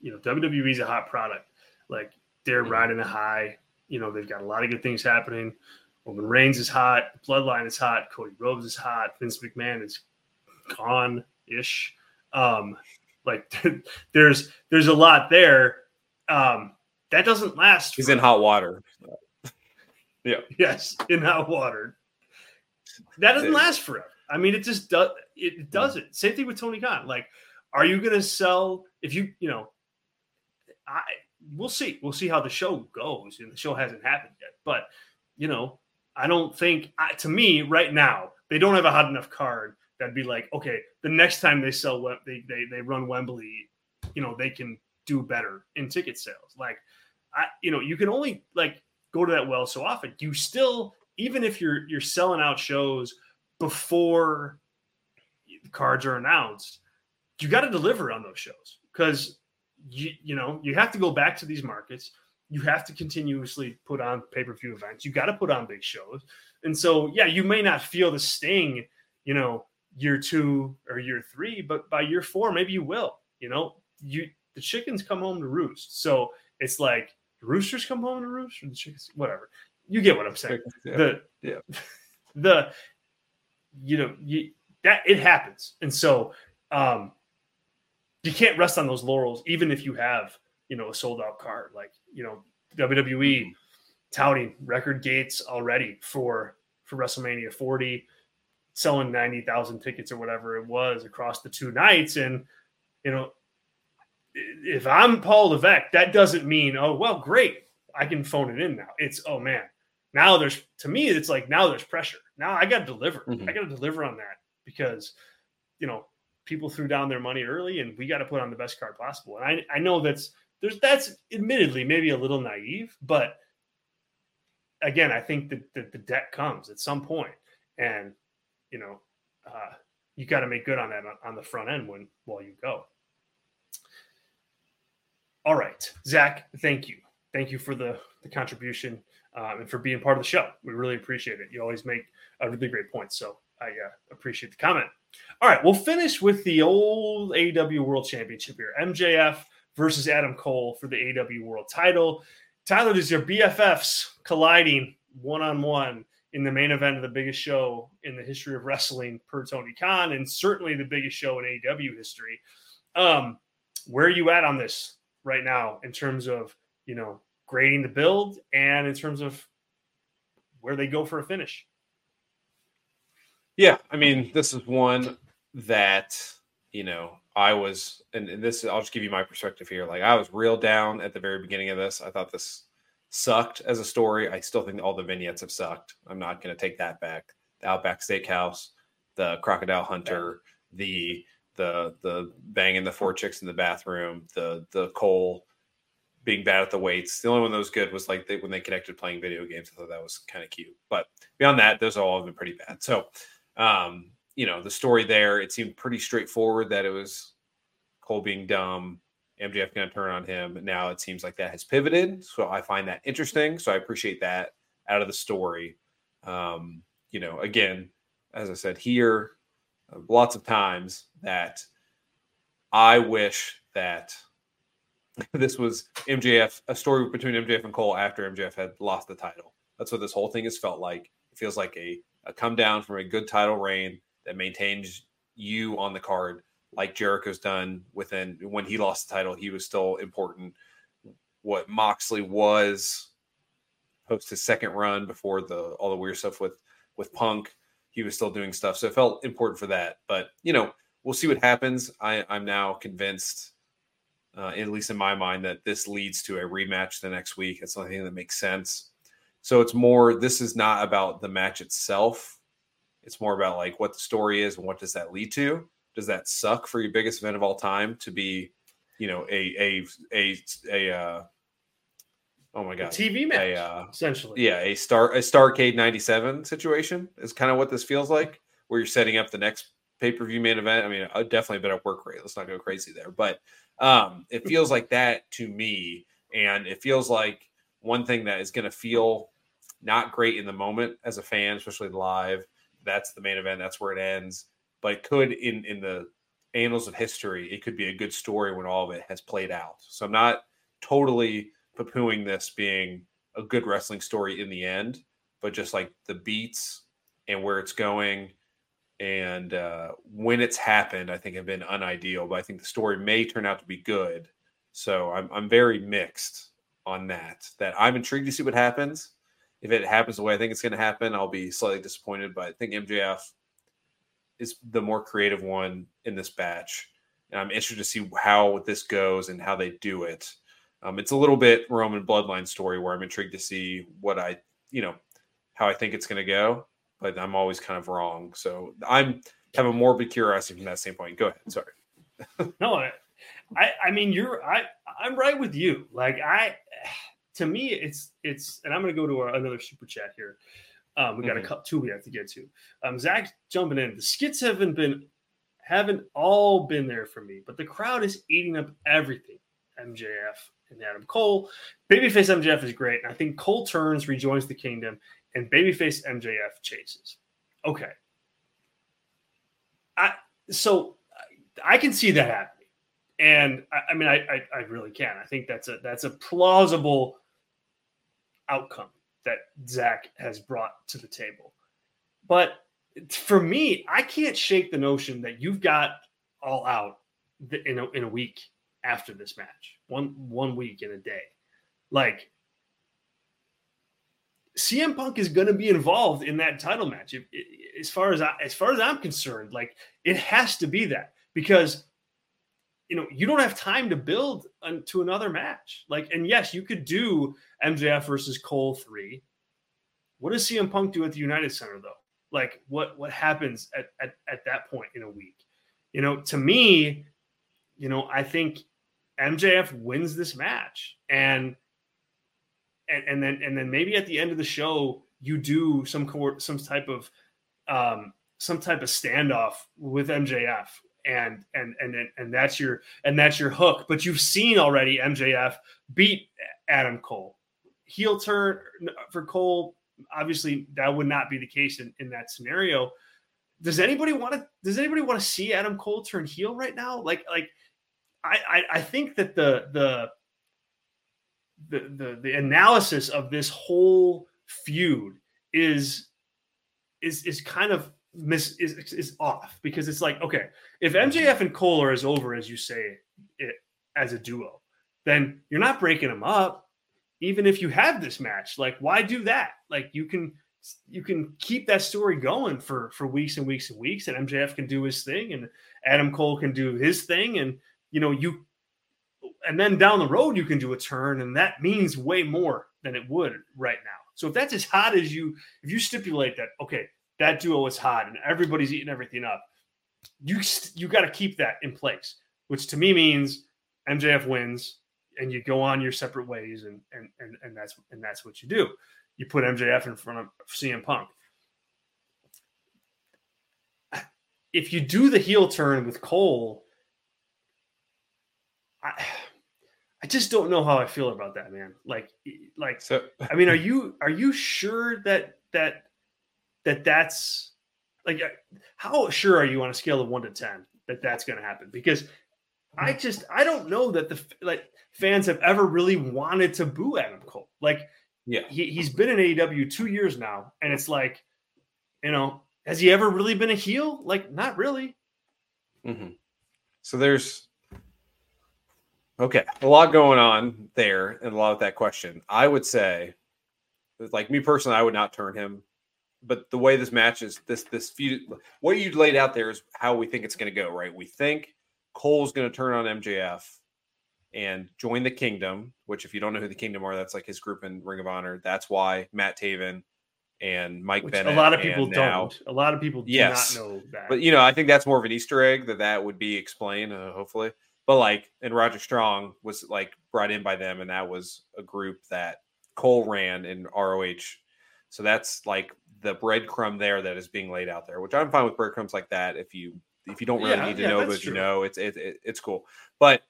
you know, WWE's a hot product. Like they're Mhm. riding a high. You know, they've got a lot of good things happening. Roman Reigns is hot. Bloodline is hot. Cody Rhodes is hot. Vince McMahon is gone ish. Um, like [LAUGHS] there's there's a lot there. Um, that doesn't last. he's for- in hot water. Yeah. [LAUGHS] Yes, in hot water. That doesn't last forever. I mean, it just does. It doesn't. Same thing with Tony Khan. Like, are you going to sell if you you know? I we'll see. We'll see how the show goes, and the show hasn't happened yet. But you know, I don't think I, to me right now they don't have a hot enough card that'd be like, okay, the next time they sell they they they run Wembley, you know, they can do better in ticket sales. Like, I you know, you can only like go to that well so often. You still, even if you're you're selling out shows before the cards are announced, you got to deliver on those shows because you you know you have to go back to these markets. You have to continuously put on pay per view events. You got to put on big shows, and so yeah, you may not feel the sting, you know, year two or year three, but by year four, maybe you will. You know, you the chickens come home to roost. So it's like the roosters come home to roost, or the chickens, whatever. You get what I'm saying. Yeah. The Yeah. [LAUGHS] the you know you that it happens, and so um you can't rest on those laurels, even if you have you know a sold out card. Like you know WWE touting record gates already for for WrestleMania 40, selling 90,000 tickets or whatever it was across the two nights. And, you know, if I'm Paul Levesque, that doesn't mean, oh, well, great. I can phone it in now. It's, oh man, now there's, to me, it's like now there's pressure. Now I got to deliver. Mhm. I got to deliver on that because, you know, people threw down their money early and we got to put on the best card possible. And I, I know that's, there's, that's admittedly maybe a little naive, but again, I think that the, the debt comes at some point, and you know, uh, you got to make good on that on, on the front end when while you go. All right, Zach, thank you, thank you for the the contribution um, and for being part of the show. We really appreciate it. You always make a really great point, so I uh, appreciate the comment. All right, we'll finish with the old AEW World Championship here: MJF versus Adam Cole for the AEW World Title. Tyler, does your BFFs colliding one on one in the main event of the biggest show in the history of wrestling per Tony Khan, and certainly the biggest show in AEW history? Um, where are you at on this right now in terms of you know grading the build and in terms of where they go for a finish? Yeah, I mean, this is one that you know I was, and, and this I'll just give you my perspective here. Like I was real down at the very beginning of this. I thought this sucked as a story. I still think all the vignettes have sucked. I'm not going to take that back. The Outback Steakhouse, the Crocodile Hunter, the the the banging the four chicks in the bathroom, the the Cole being bad at the weights. The only one that was good was like they, when they connected playing video games. I thought that was kind of cute. But beyond that, those all have been pretty bad. So um, you know, the story there, it seemed pretty straightforward that it was Cole being dumb, MJF going to turn on him. Now it seems like that has pivoted. So I find that interesting. So I appreciate that out of the story. Um, you know, again, as I said here, uh, lots of times that I wish that [LAUGHS] this was MJF, a story between MJF and Cole after MJF had lost the title. That's what this whole thing has felt like. It feels like a, a come down from a good title reign that maintains you on the card, like Jericho's done within when he lost the title, he was still important. What Moxley was post his second run before the all the weird stuff with with Punk, he was still doing stuff. So it felt important for that. But you know, we'll see what happens. I, I'm now convinced, uh, at least in my mind, that this leads to a rematch the next week. It's the only thing that makes sense. So it's more. This is not about the match itself. It's more about like what the story is and what does that lead to. does that suck for your biggest event of all time to be, you know, a a a a uh, oh my god, TV match, a, uh, essentially. Yeah, a star a Starcade '97 situation is kind of what this feels like, where you're setting up the next pay per view main event. I mean, uh, definitely a better work rate. Let's not go crazy there, but um, it [LAUGHS] feels like that to me, and it feels like one thing that is going to feel not great in the moment as a fan, especially live. That's the main event. That's where it ends. But it could, in in the annals of history, it could be a good story when all of it has played out. So I'm not totally poo-pooing this being a good wrestling story in the end, but just like the beats and where it's going and uh, when it's happened, I think have been unideal. But I think the story may turn out to be good. So I'm I'm very mixed on that. That I'm intrigued to see what happens. If it happens the way I think it's going to happen, I'll be slightly disappointed. But I think MJF is the more creative one in this batch, and I'm interested to see how this goes and how they do it. Um, it's a little bit Roman bloodline story where I'm intrigued to see what I, you know, how I think it's going to go, but I'm always kind of wrong. So I'm have a morbid curiosity from that standpoint. Go ahead. Sorry. [LAUGHS] no, I, I mean, you're, I, I'm right with you. Like I, to me, it's, it's, and I'm going to go to another super chat here. Um, we got mm-hmm. a couple two we have to get to. Um, Zach jumping in. The skits haven't been, haven't all been there for me, but the crowd is eating up everything. MJF and Adam Cole. Babyface MJF is great. And I think Cole turns, rejoins the kingdom, and Babyface MJF chases. Okay. I so I can see that happening. And I, I mean I, I, I really can. I think that's a that's a plausible outcome that Zach has brought to the table. But for me, I can't shake the notion that you've got all out in a, in a week after this match, one one week in a day. Like CM Punk is going to be involved in that title match. If, as far as I, as far as I'm concerned, like it has to be that because you know you don't have time to build to another match. Like, and yes, you could do MJF versus Cole three. What does CM Punk do at the United Center though? Like, what what happens at at, at that point in a week? You know, to me, you know, I think MJF wins this match, and and, and then and then maybe at the end of the show you do some some type of um, some type of standoff with MJF, and and and and that's your and that's your hook. But you've seen already MJF beat Adam Cole. Heel turn for Cole. Obviously, that would not be the case in, in that scenario. Does anybody want to? Does anybody want to see Adam Cole turn heel right now? Like, like I, I, I think that the the the the the analysis of this whole feud is is is kind of mis is is off because it's like okay if MJF mm-hmm. and Cole are as over as you say it as a duo then you're not breaking them up. Even if you have this match like why do that? Like you can you can keep that story going for for weeks and weeks and weeks and MJF can do his thing and Adam Cole can do his thing and you know, you and then down the road you can do a turn, and that means way more than it would right now. So if that's as hot as you, if you stipulate that, okay, that duo is hot and everybody's eating everything up, you you got to keep that in place, which to me means MJF wins and you go on your separate ways, and and and, and that's and that's what you do. You put MJF in front of CM Punk. If you do the heel turn with Cole I, I just don't know how I feel about that, man. Like, like, so, [LAUGHS] I mean, are you are you sure that that that that's like how sure are you on a scale of one to ten that that's going to happen? Because I just I don't know that the like fans have ever really wanted to boo Adam Cole. Like, yeah, he, he's been in AEW two years now, and it's like, you know, has he ever really been a heel? Like, not really. Mm-hmm. So there's Okay, a lot going on there, and a lot of that question. I would say, like me personally, I would not turn him. But the way this match is, this this feud, what you laid out there is how we think it's going to go. Right? We think Cole's going to turn on MJF and join the Kingdom. Which, if you don't know who the Kingdom are, that's like his group in Ring of Honor. That's why Matt Taven and Mike Which Bennett. a lot of people now- don't. A lot of people do Yes. not know that. But you know, I think that's more of an Easter egg that that would be explained, uh, hopefully. But like, and Roderick Strong was like brought in by them, and that was a group that Cole ran in ROH. So that's like the breadcrumb there that is being laid out there, which I'm fine with breadcrumbs like that. If you if you don't really Yeah, need to yeah, know, but you know, it's it, it, it's cool. But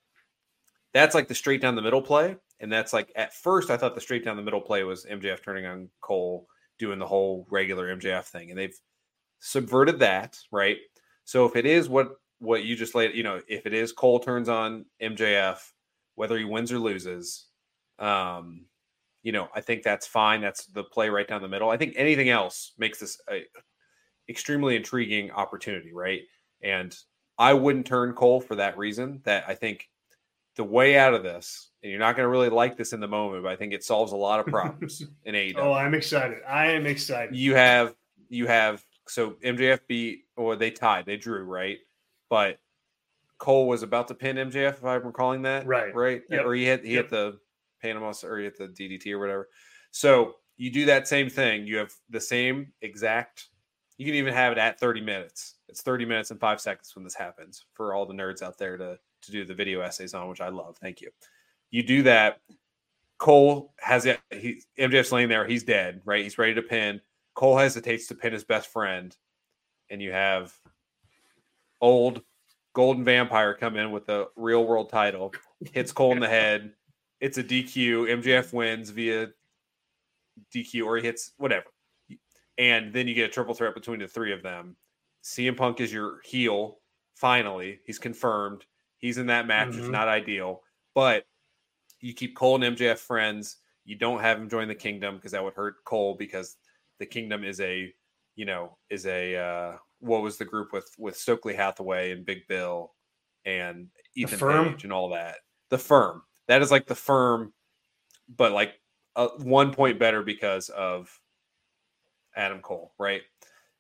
that's like the straight down the middle play, and that's like at first I thought the straight down the middle play was MJF turning on Cole, doing the whole regular MJF thing, and they've subverted that, right? So if it is what what you just laid, you know, if it is Cole turns on MJF, whether he wins or loses, um, you know, I think that's fine. That's the play right down the middle. I think anything else makes this a extremely intriguing opportunity, right? And I wouldn't turn Cole for that reason. That I think the way out of this, and you're not going to really like this in the moment, but I think it solves a lot of problems [LAUGHS] in AEW oh, I'm excited. I am excited. you have you have so MJF beat or they tied, they drew, right? But Cole was about to pin MJF, if I'm recalling that. Right. Right. Yep. Or he hit he Yep. hit the Panama or he hit the DDT or whatever. So you do that same thing. You have the same exact you can even have it at 30 minutes. It's 30 minutes and five seconds when this happens for all the nerds out there to to do the video essays on, which I love. Thank you. You do that. Cole has it. He MJF's laying there. He's dead. Right. He's ready to pin. Cole hesitates to pin his best friend, and you have old Golden Vampire come in with a real world title, hits Cole in the [LAUGHS] head. It's a DQ. MJF wins via DQ, or he hits whatever, and then you get a triple threat between the three of them. CM Punk is your heel. Finally, he's confirmed. He's in that match. It's Mhm. not ideal, but you keep Cole and MJF friends. You don't have him join the Kingdom because that would hurt Cole because the Kingdom is a, you know, is a uh, what was the group with with Stokely Hathaway and Big Bill and Ethan? Page and all that. The firm that is like the firm, but like uh, one point better because of Adam Cole, right?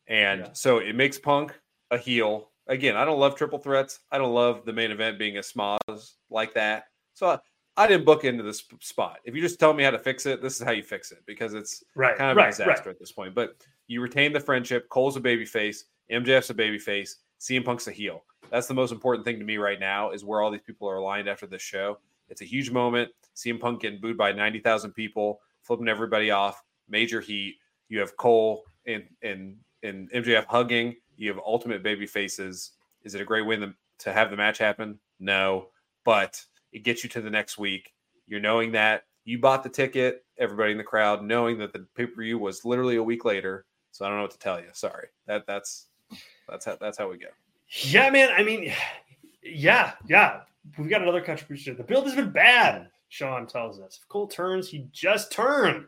And Yeah. so it makes Punk a heel. Again, I don't love triple threats. I don't love the main event being a smoz like that. So I, I didn't book into this spot. If you just tell me how to fix it, this is how you fix it because it's Right. kind of right. a disaster Right. at this point. But you retain the friendship. Cole's a baby face. MJF's a baby face. CM Punk's a heel. That's the most important thing to me right now is where all these people are aligned after this show. It's a huge moment. CM Punk getting booed by 90,000 people, flipping everybody off, major heat. You have Cole and, and, and MJF hugging. You have ultimate baby faces. Is it a great win to have the match happen? No, but it gets you to the next week. You're knowing that you bought the ticket, everybody in the crowd, knowing that the pay per view was literally a week later. So I don't know what to tell you. Sorry. That that's that's how that's how we go. Yeah, man. I mean, yeah, yeah. We've got another contribution. The build has been bad, Sean tells us. If Cole turns, he just turned.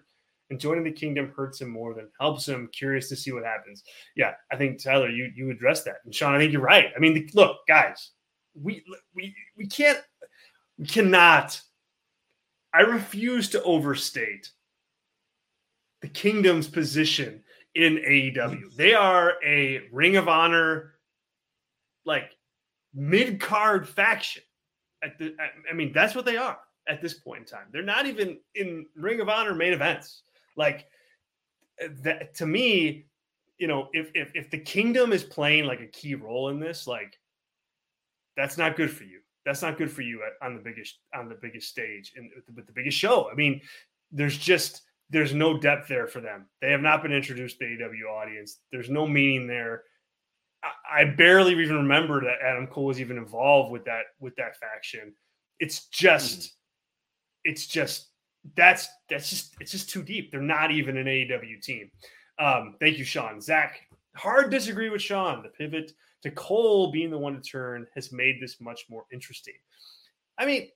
And joining the kingdom hurts him more than helps him. Curious to see what happens. Yeah, I think Tyler, you you addressed that. And Sean, I think you're right. I mean, the, look, guys, we we we can't we cannot. I refuse to overstate the kingdom's position in AEW. They are a Ring of Honor like mid card faction. At the, I- mean, that's what they are at this point in time. They're not even in Ring of Honor main events. Like that to me, you know, if if if the Kingdom is playing like a key role in this, like that's not good for you. That's not good for you at, on the biggest on the biggest stage and with the biggest show. I mean, there's just there's no depth there for them. They have not been introduced to the AEW audience. There's no meaning there. I, I barely even remember that Adam Cole was even involved with that with that faction. It's just, it's just that's that's just it's just too deep. They're not even an AEW team. Um, thank you, Sean. Zach, hard disagree with Sean. The pivot to Cole being the one to turn has made this much more interesting. I mean,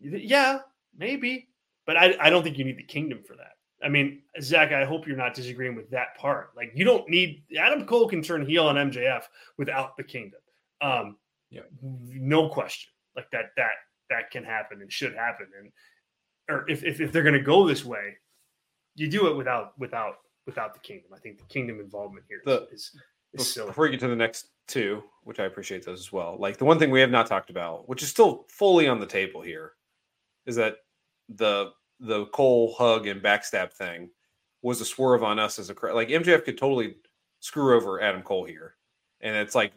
yeah, maybe, but I, I don't think you need the kingdom for that. I mean, Zach, I hope you're not disagreeing with that part. Like, you don't need Adam Cole can turn heel on MJF without the kingdom. Um, Yeah. no question. Like that, that that can happen and should happen. And or if if, if they're going to go this way, you do it without without without the kingdom. I think the kingdom involvement here The- is is silly. Before we get to the next two, which I appreciate those as well. Like the one thing we have not talked about, which is still fully on the table here, is that the the Cole hug and backstab thing. was a swerve on us as a like MJF could totally screw over Adam Cole here, and it's like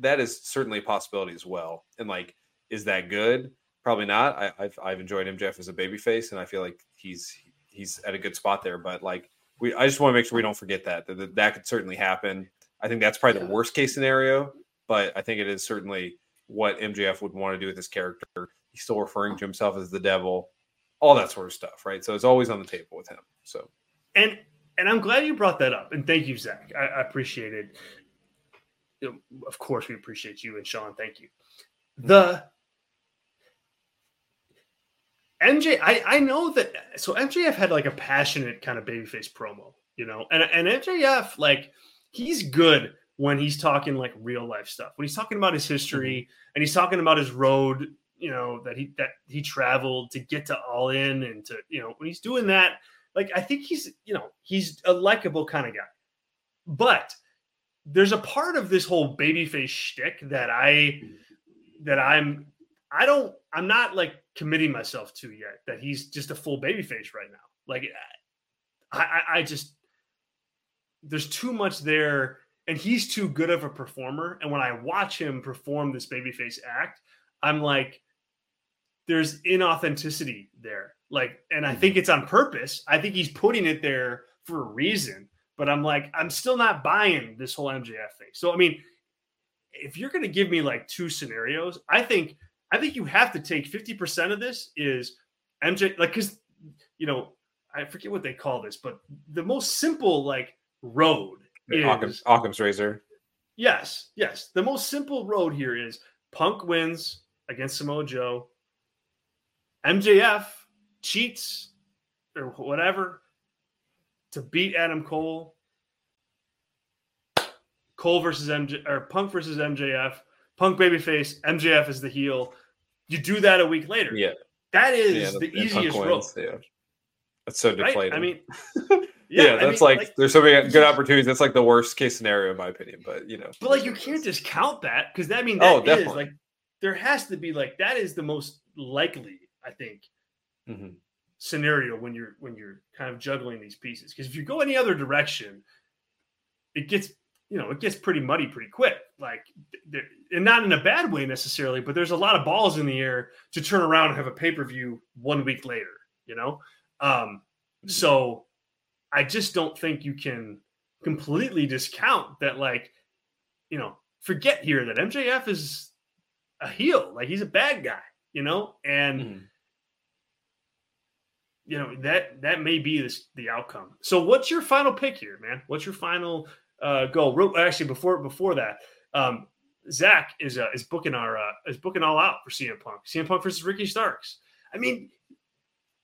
that is certainly a possibility as well. And like, is that good? Probably not. I, have I've enjoyed MJF as a babyface, and I feel like he's he's at a good spot there. But like, we I just want to make sure we don't forget that that, that, that could certainly happen. I think that's probably the worst case scenario, but I think it is certainly what MJF would want to do with this character. He's still referring to himself as the devil, all that sort of stuff, right? So it's always on the table with him. So and and I'm glad you brought that up. And thank you, Zach. I, I appreciate it. You know, of course, we appreciate you and Sean. Thank you. The MJ, I, I know that. So MJF had like a passionate kind of babyface promo, you know, and and MJF like he's good when he's talking like real life stuff. When he's talking about his history mm-hmm. and he's talking about his road, you know, that he that he traveled to get to all in and to you know when he's doing that like I think he's, you know, he's a likable kind of guy. But there's a part of this whole babyface shtick that I that I'm I don't I'm not like committing myself to yet that he's just a full babyface right now. Like I, I, just there's too much there and he's too good of a performer. And when I watch him perform this babyface act, I'm like, there's inauthenticity there. Like, and I mm-hmm. think it's on purpose. I think he's putting it there for a reason. But I'm like, I'm still not buying this whole MJF thing. So I mean, if you're going to give me like two scenarios, I think I think you have to take 50% of this is MJ like cuz you know, I forget what they call this, but the most simple like road is Occam's, Occam's razor. Yes, yes. The most simple road here is Punk wins against Samoa Joe. MJF cheats or whatever to beat Adam Cole. Cole versus MJ or Punk versus MJF. Punk babyface, MJF is the heel. You do that a week later. Yeah. That is yeah, the easiest road. Yeah. That's so deflating. Right? I mean, [LAUGHS] yeah, yeah, that's I mean, like, like, there's so many good opportunities. That's like the worst case scenario in my opinion. But you know, but like you can't discount that because that I mean oh, that oh, is like there has to be like that is the most likely I think mm-hmm. scenario when you're when you're kind of juggling these pieces. Because if you go any other direction, it gets you know it gets pretty muddy pretty quick. Like, and not in a bad way necessarily, but there's a lot of balls in the air to turn around and have a pay per view one week later. You know, um, mm-hmm. so I just don't think you can completely discount that. Like, you know, forget here that MJF is a heel. Like he's a bad guy. You know, and. Mm-hmm you know that that may be this, the outcome. So, what's your final pick here, man? What's your final uh, goal? Real, actually, before before that, um, Zach is uh, is booking our uh, is booking all out for CM Punk. CM Punk versus Ricky Starks. I mean,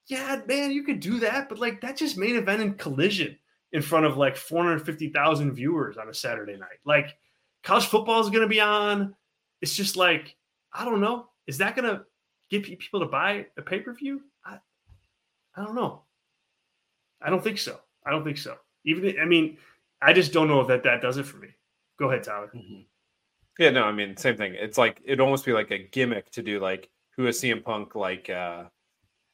yeah, man, you could do that, but like that just main event in collision in front of like 450,000 viewers on a Saturday night. Like college football is going to be on. It's just like I don't know. Is that going to get people to buy a pay per view? I don't know. I don't think so. I don't think so. Even I mean, I just don't know if that that does it for me. Go ahead, Tyler. Mm-hmm. Yeah, no, I mean, same thing. It's like it'd almost be like a gimmick to do like who is CM Punk like, uh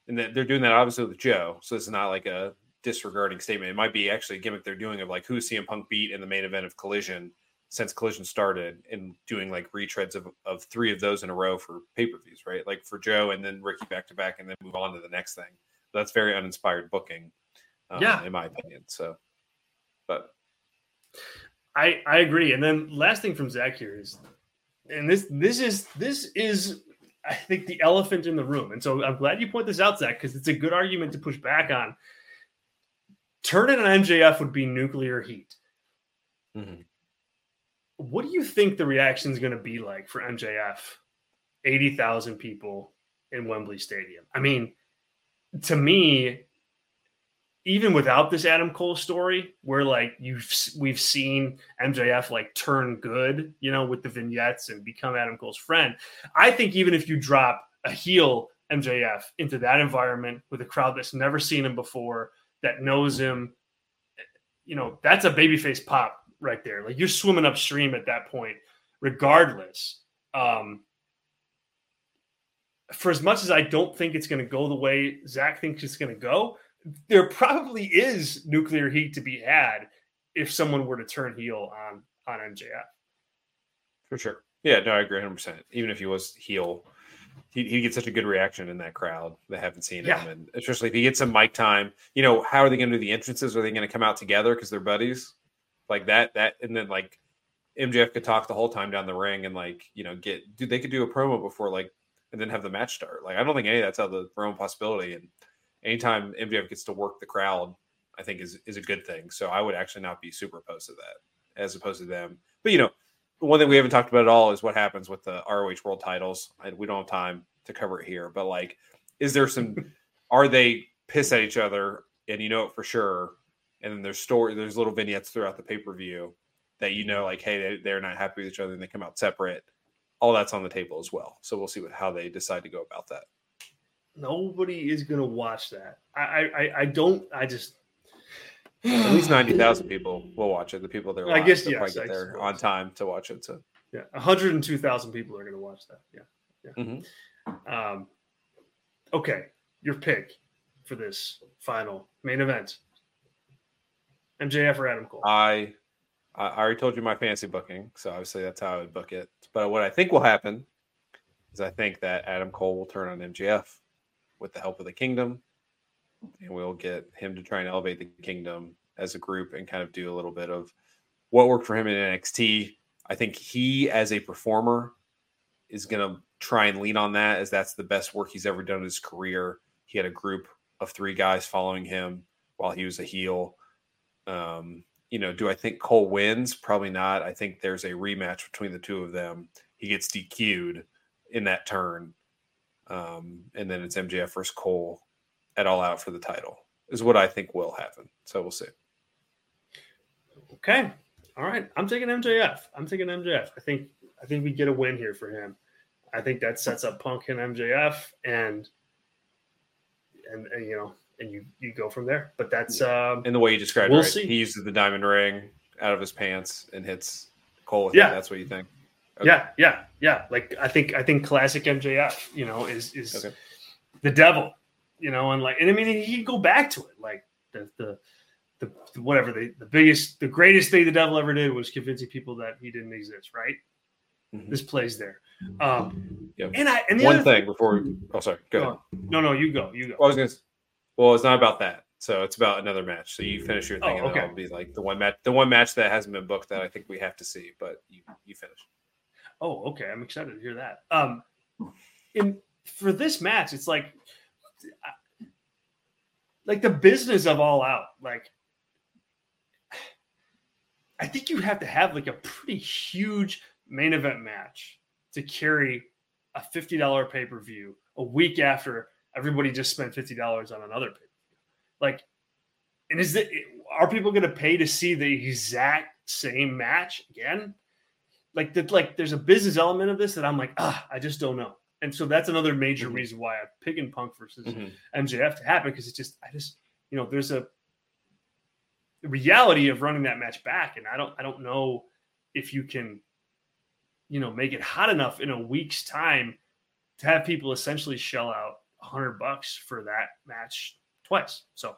and they're doing that obviously with Joe, so it's not like a disregarding statement. It might be actually a gimmick they're doing of like who CM Punk beat in the main event of Collision since Collision started, and doing like retreads of of three of those in a row for pay per views, right? Like for Joe, and then Ricky back to back, and then move on to the next thing that's very uninspired booking. Um, yeah, in my opinion. So, but I I agree. And then last thing from Zach here is, and this this is this is I think the elephant in the room. And so I'm glad you point this out, Zach, because it's a good argument to push back on. Turning on MJF would be nuclear heat. Mm-hmm. What do you think the reaction is going to be like for MJF? 80,000 people in Wembley Stadium. I mean, to me, even without this Adam Cole story, where like you've we've seen MJF like turn good, you know, with the vignettes and become Adam Cole's friend. I think even if you drop a heel MJF into that environment with a crowd that's never seen him before, that knows him, you know, that's a babyface pop right there. Like you're swimming upstream at that point, regardless. Um, for as much as I don't think it's going to go the way Zach thinks it's going to go, there probably is nuclear heat to be had if someone were to turn heel on on MJF. For sure. Yeah, no, I agree 100%. Even if he was heel, he, he gets such a good reaction in that crowd that haven't seen Yeah. him. And especially if he gets some mic time, you know, how are they going to do the entrances? Are they going to come out together because they're buddies? Like that, that, and then like MJF could talk the whole time down the ring and like, you know, get, dude, they could do a promo before like, and then have the match start. Like, I don't think any of that's out of the realm of possibility. And anytime MJF gets to work the crowd, I think is, is a good thing. So I would actually not be super opposed to that as opposed to them. But, you know, one thing we haven't talked about at all is what happens with the ROH world titles. I, we don't have time to cover it here, but like, is there some, [LAUGHS] are they piss at each other and you know it for sure? And then there's story, there's little vignettes throughout the pay per view that you know, mm-hmm. like, hey, they, they're not happy with each other and they come out separate. All that's on the table as well. So we'll see what how they decide to go about that. Nobody is going to watch that. I, I, I- I don't. I just. At least ninety thousand people will watch it. The people that are I guess, yes, probably I there suppose. on time to watch it. So Yeah, 102,000 people are going to watch that. Yeah. Yeah. Mhm. Um, okay, your pick for this final main event: MJF or Adam Cole. I I already told you my fancy booking, so obviously that's how I would book it. But what I think will happen is I think that Adam Cole will turn on MJF with the help of the Kingdom, and we'll get him to try and elevate the Kingdom as a group and kind of do a little bit of what worked for him in NXT. I think he, as a performer, is going to try and lean on that as that's the best work he's ever done in his career. He had a group of three guys following him while he was a heel. Um, you know, do I think Cole wins? Probably not. I think there's a rematch between the two of them. He gets DQ'd in that turn. Um, and then it's MJF versus Cole at all out for the title, is what I think will happen. So we'll see. Okay. All right. I'm taking MJF. I'm taking MJF. I think I think we get a win here for him. I think that sets up Punk and MJF and and, and you know and you you go from there. But that's um In the way you described We'll it, right? see. he uses the diamond ring out of his pants and hits Cole with Yeah. it. That's what you think. Okay. yeah, yeah, yeah. Like I think I think classic MJF, you know, is is Okay. the devil, you know, and like and I mean he can go back to it. Like the the the, the whatever the, the biggest the greatest thing the devil ever did was convincing people that he didn't exist, right? Mhm. This plays there. Um Yep. and I and the One other thing before we, oh, sorry, go ahead. No, no, you go, you go. Well, I was gonna. Well, it's not about that. So it's about another match. So you finish your thing, Oh, and okay. I'll be like the one match, the one match that hasn't been booked that I think we have to see. But you, you finish. Oh, okay. I'm excited to hear that. Um, in for this match, it's like, like the business of all out. Like, I think you have to have like a pretty huge main event match to carry a fifty dollar pay per view a week after everybody just spent fifty dollars on another pay. Like, and is it are people going to pay to see the exact same match again? like that like there's a business element of this that I'm like, ah, I just don't know. And so that's another major Mhm. reason why I'm picking Punk versus Mhm. MJF to happen because it's just I just you know there's a reality of running that match back, and I don't I don't know if you can you know make it hot enough in a week's time to have people essentially shell out hundred bucks for that match twice. So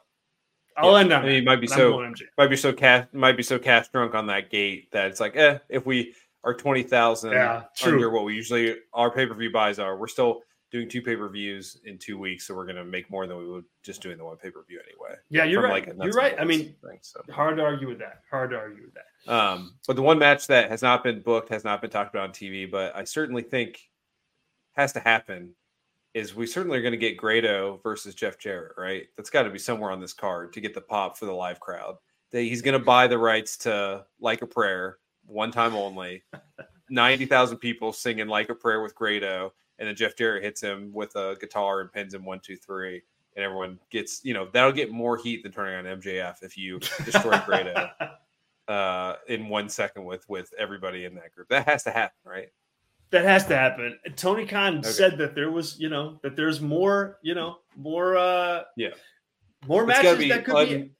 I'll Yeah. end on I mean, it might be so- Might be so cash. Might be so cash drunk on that gate that it's like, eh, if we are twenty thousand Yeah, true. under what we usually our pay per view buys are, we're still doing two pay per views in two weeks, so we're gonna make more than we would just doing the one pay per view anyway. Yeah, you're right. like, you're right. I mean, thing, so. hard to argue with that. Hard to argue with that. Um, but the one match that has not been booked, has not been talked about on TV, but I certainly think has to happen is we certainly are going to get Grado versus Jeff Jarrett, right? That's got to be somewhere on this card to get the pop for the live crowd. That he's going to buy the rights to Like a Prayer one time only. [LAUGHS] 90,000 people singing Like a Prayer with Grado, and then Jeff Jarrett hits him with a guitar and pins him one, two, three. And everyone gets, you know, that'll get more heat than turning on MJF if you destroy Grado [LAUGHS] uh, in one second with with everybody in that group. That has to happen, right? That has to happen. Tony Khan Okay. said that there was, you know, that there's more, you know, more, uh, Yeah. more It's matches that could un- be.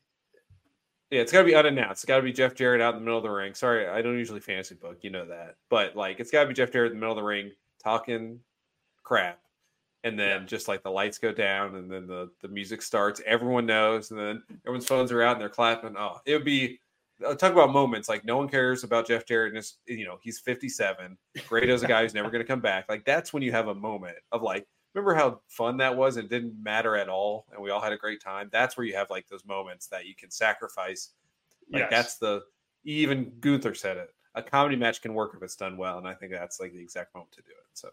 Yeah, it's got to be unannounced. It's got to be Jeff Jarrett out in the middle of the ring. Sorry, I don't usually fantasy book, you know that, but like it's got to be Jeff Jarrett in the middle of the ring talking crap, and then yeah. just like the lights go down and then the the music starts everyone knows and then everyone's phones are out and they're clapping oh it would be Uh, talk about moments like no one cares about jeff jarrett and his, you know he's 57 grado's a guy who's never going to come back like that's when you have a moment of like remember how fun that was and didn't matter at all and we all had a great time that's where you have like those moments that you can sacrifice like yes. that's the even gunther said it a comedy match can work if it's done well and i think that's like the exact moment to do it so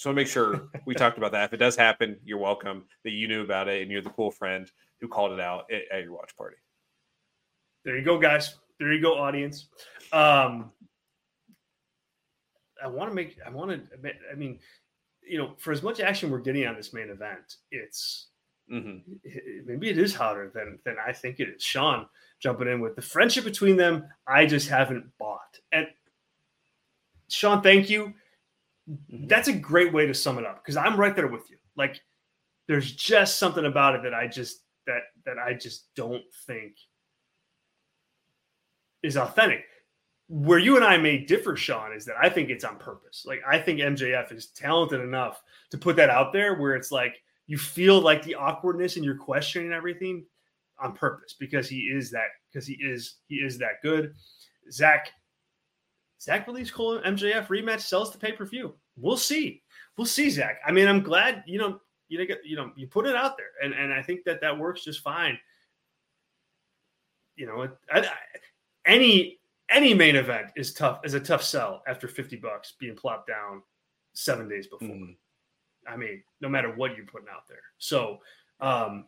so make sure [LAUGHS] we talked about that. If it does happen, you're welcome that you knew about it and you're the cool friend who called it out at, at your watch party. There you go, guys. There you go, audience. Um, I want to make, I want to, I mean, you know, for as much action we're getting on this main event, it's mm-hmm. maybe it is hotter than than I think it is. Sean jumping in with the friendship between them, I just haven't bought. And Sean, thank you. Mm-hmm. That's a great way to sum it up because I'm right there with you. Like, there's just something about it that I just that that I just don't think is authentic. Where you and I may differ, Sean, is that I think it's on purpose. Like I think MJF is talented enough to put that out there where it's like you feel like the awkwardness and you're questioning everything on purpose because he is that because he is he is that good. Zach Zach believes Cole MJF rematch sells the pay per view. We'll see. We'll see, Zach. I mean, I'm glad you know you know you know you put it out there, and and I think that that works just fine. You know, I, I, any any main event is tough is a tough sell after 50 bucks being plopped down seven days before. Mm. I mean, no matter what you're putting out there. So um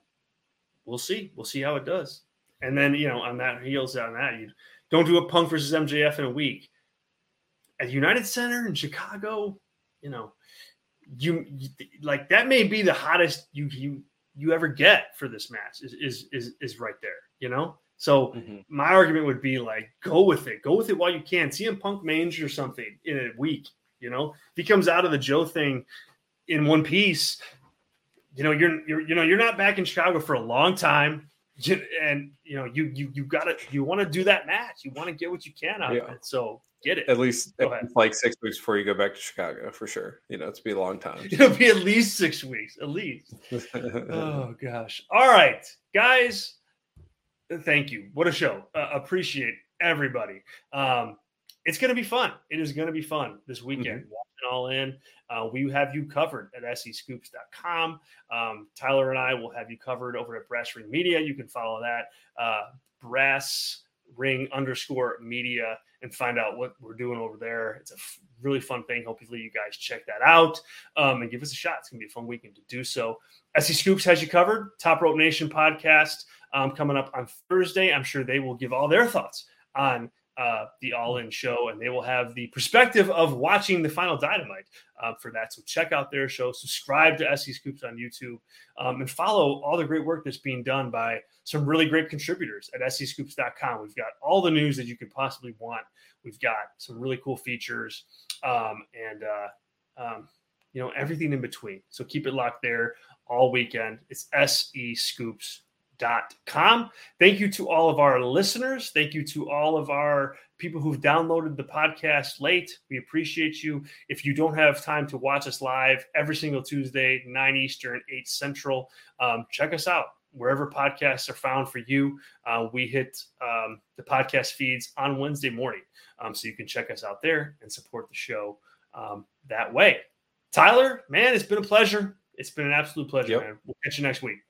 we'll see. We'll see how it does. And then, you know, on that heels on that, you don't do a punk versus MJF in a week at United Center in Chicago, you know, you, you, like that may be the hottest you you you ever get for this match is is is, is right there, you know. So mm-hmm. my argument would be like, go with it, go with it while you can. CM Punk mange or something in a week, you know. If he comes out of the Joe thing in one piece, you know, you're you're you know you're not back in Chicago for a long time [LAUGHS] and you know you you you got to you want to do that match you want to get what you can out yeah. of it so get it. At least, at least like six weeks before you go back to Chicago for sure. You know, it's be a long time. [LAUGHS] It'll be at least six weeks, at least. [LAUGHS] oh gosh. All right, guys. Thank you. What a show. Uh, appreciate everybody. Um, it's going to be fun. It is going to be fun this weekend. Mm-hmm. Watching all in. Uh, we have you covered at scoops.com. Um, Tyler and I will have you covered over at Brass Ring Media. You can follow that. Uh, Brass Ring underscore media and find out what we're doing over there. It's a f- really fun thing. Hopefully, you guys check that out um, and give us a shot. It's going to be a fun weekend to do so. SE Scoops has you covered. Top Rope Nation podcast um, coming up on Thursday. I'm sure they will give all their thoughts on uh, the All In show, and they will have the perspective of watching the final Dynamite uh, for that. So check out their show, subscribe to SE Scoops on YouTube, um, and follow all the great work that's being done by some really great contributors at SEScoops.com. We've got all the news that you could possibly want. We've got some really cool features, um, and uh, um, you know everything in between. So keep it locked there all weekend. It's SE Scoops com. Thank you to all of our listeners. Thank you to all of our people who've downloaded the podcast late. We appreciate you. If you don't have time to watch us live every single Tuesday, 9 Eastern, 8 Central, um, check us out wherever podcasts are found for you. Uh, we hit um, the podcast feeds on Wednesday morning. Um, so you can check us out there and support the show um, that way. Tyler, man, it's been a pleasure. It's been an absolute pleasure, yep. man. We'll catch you next week.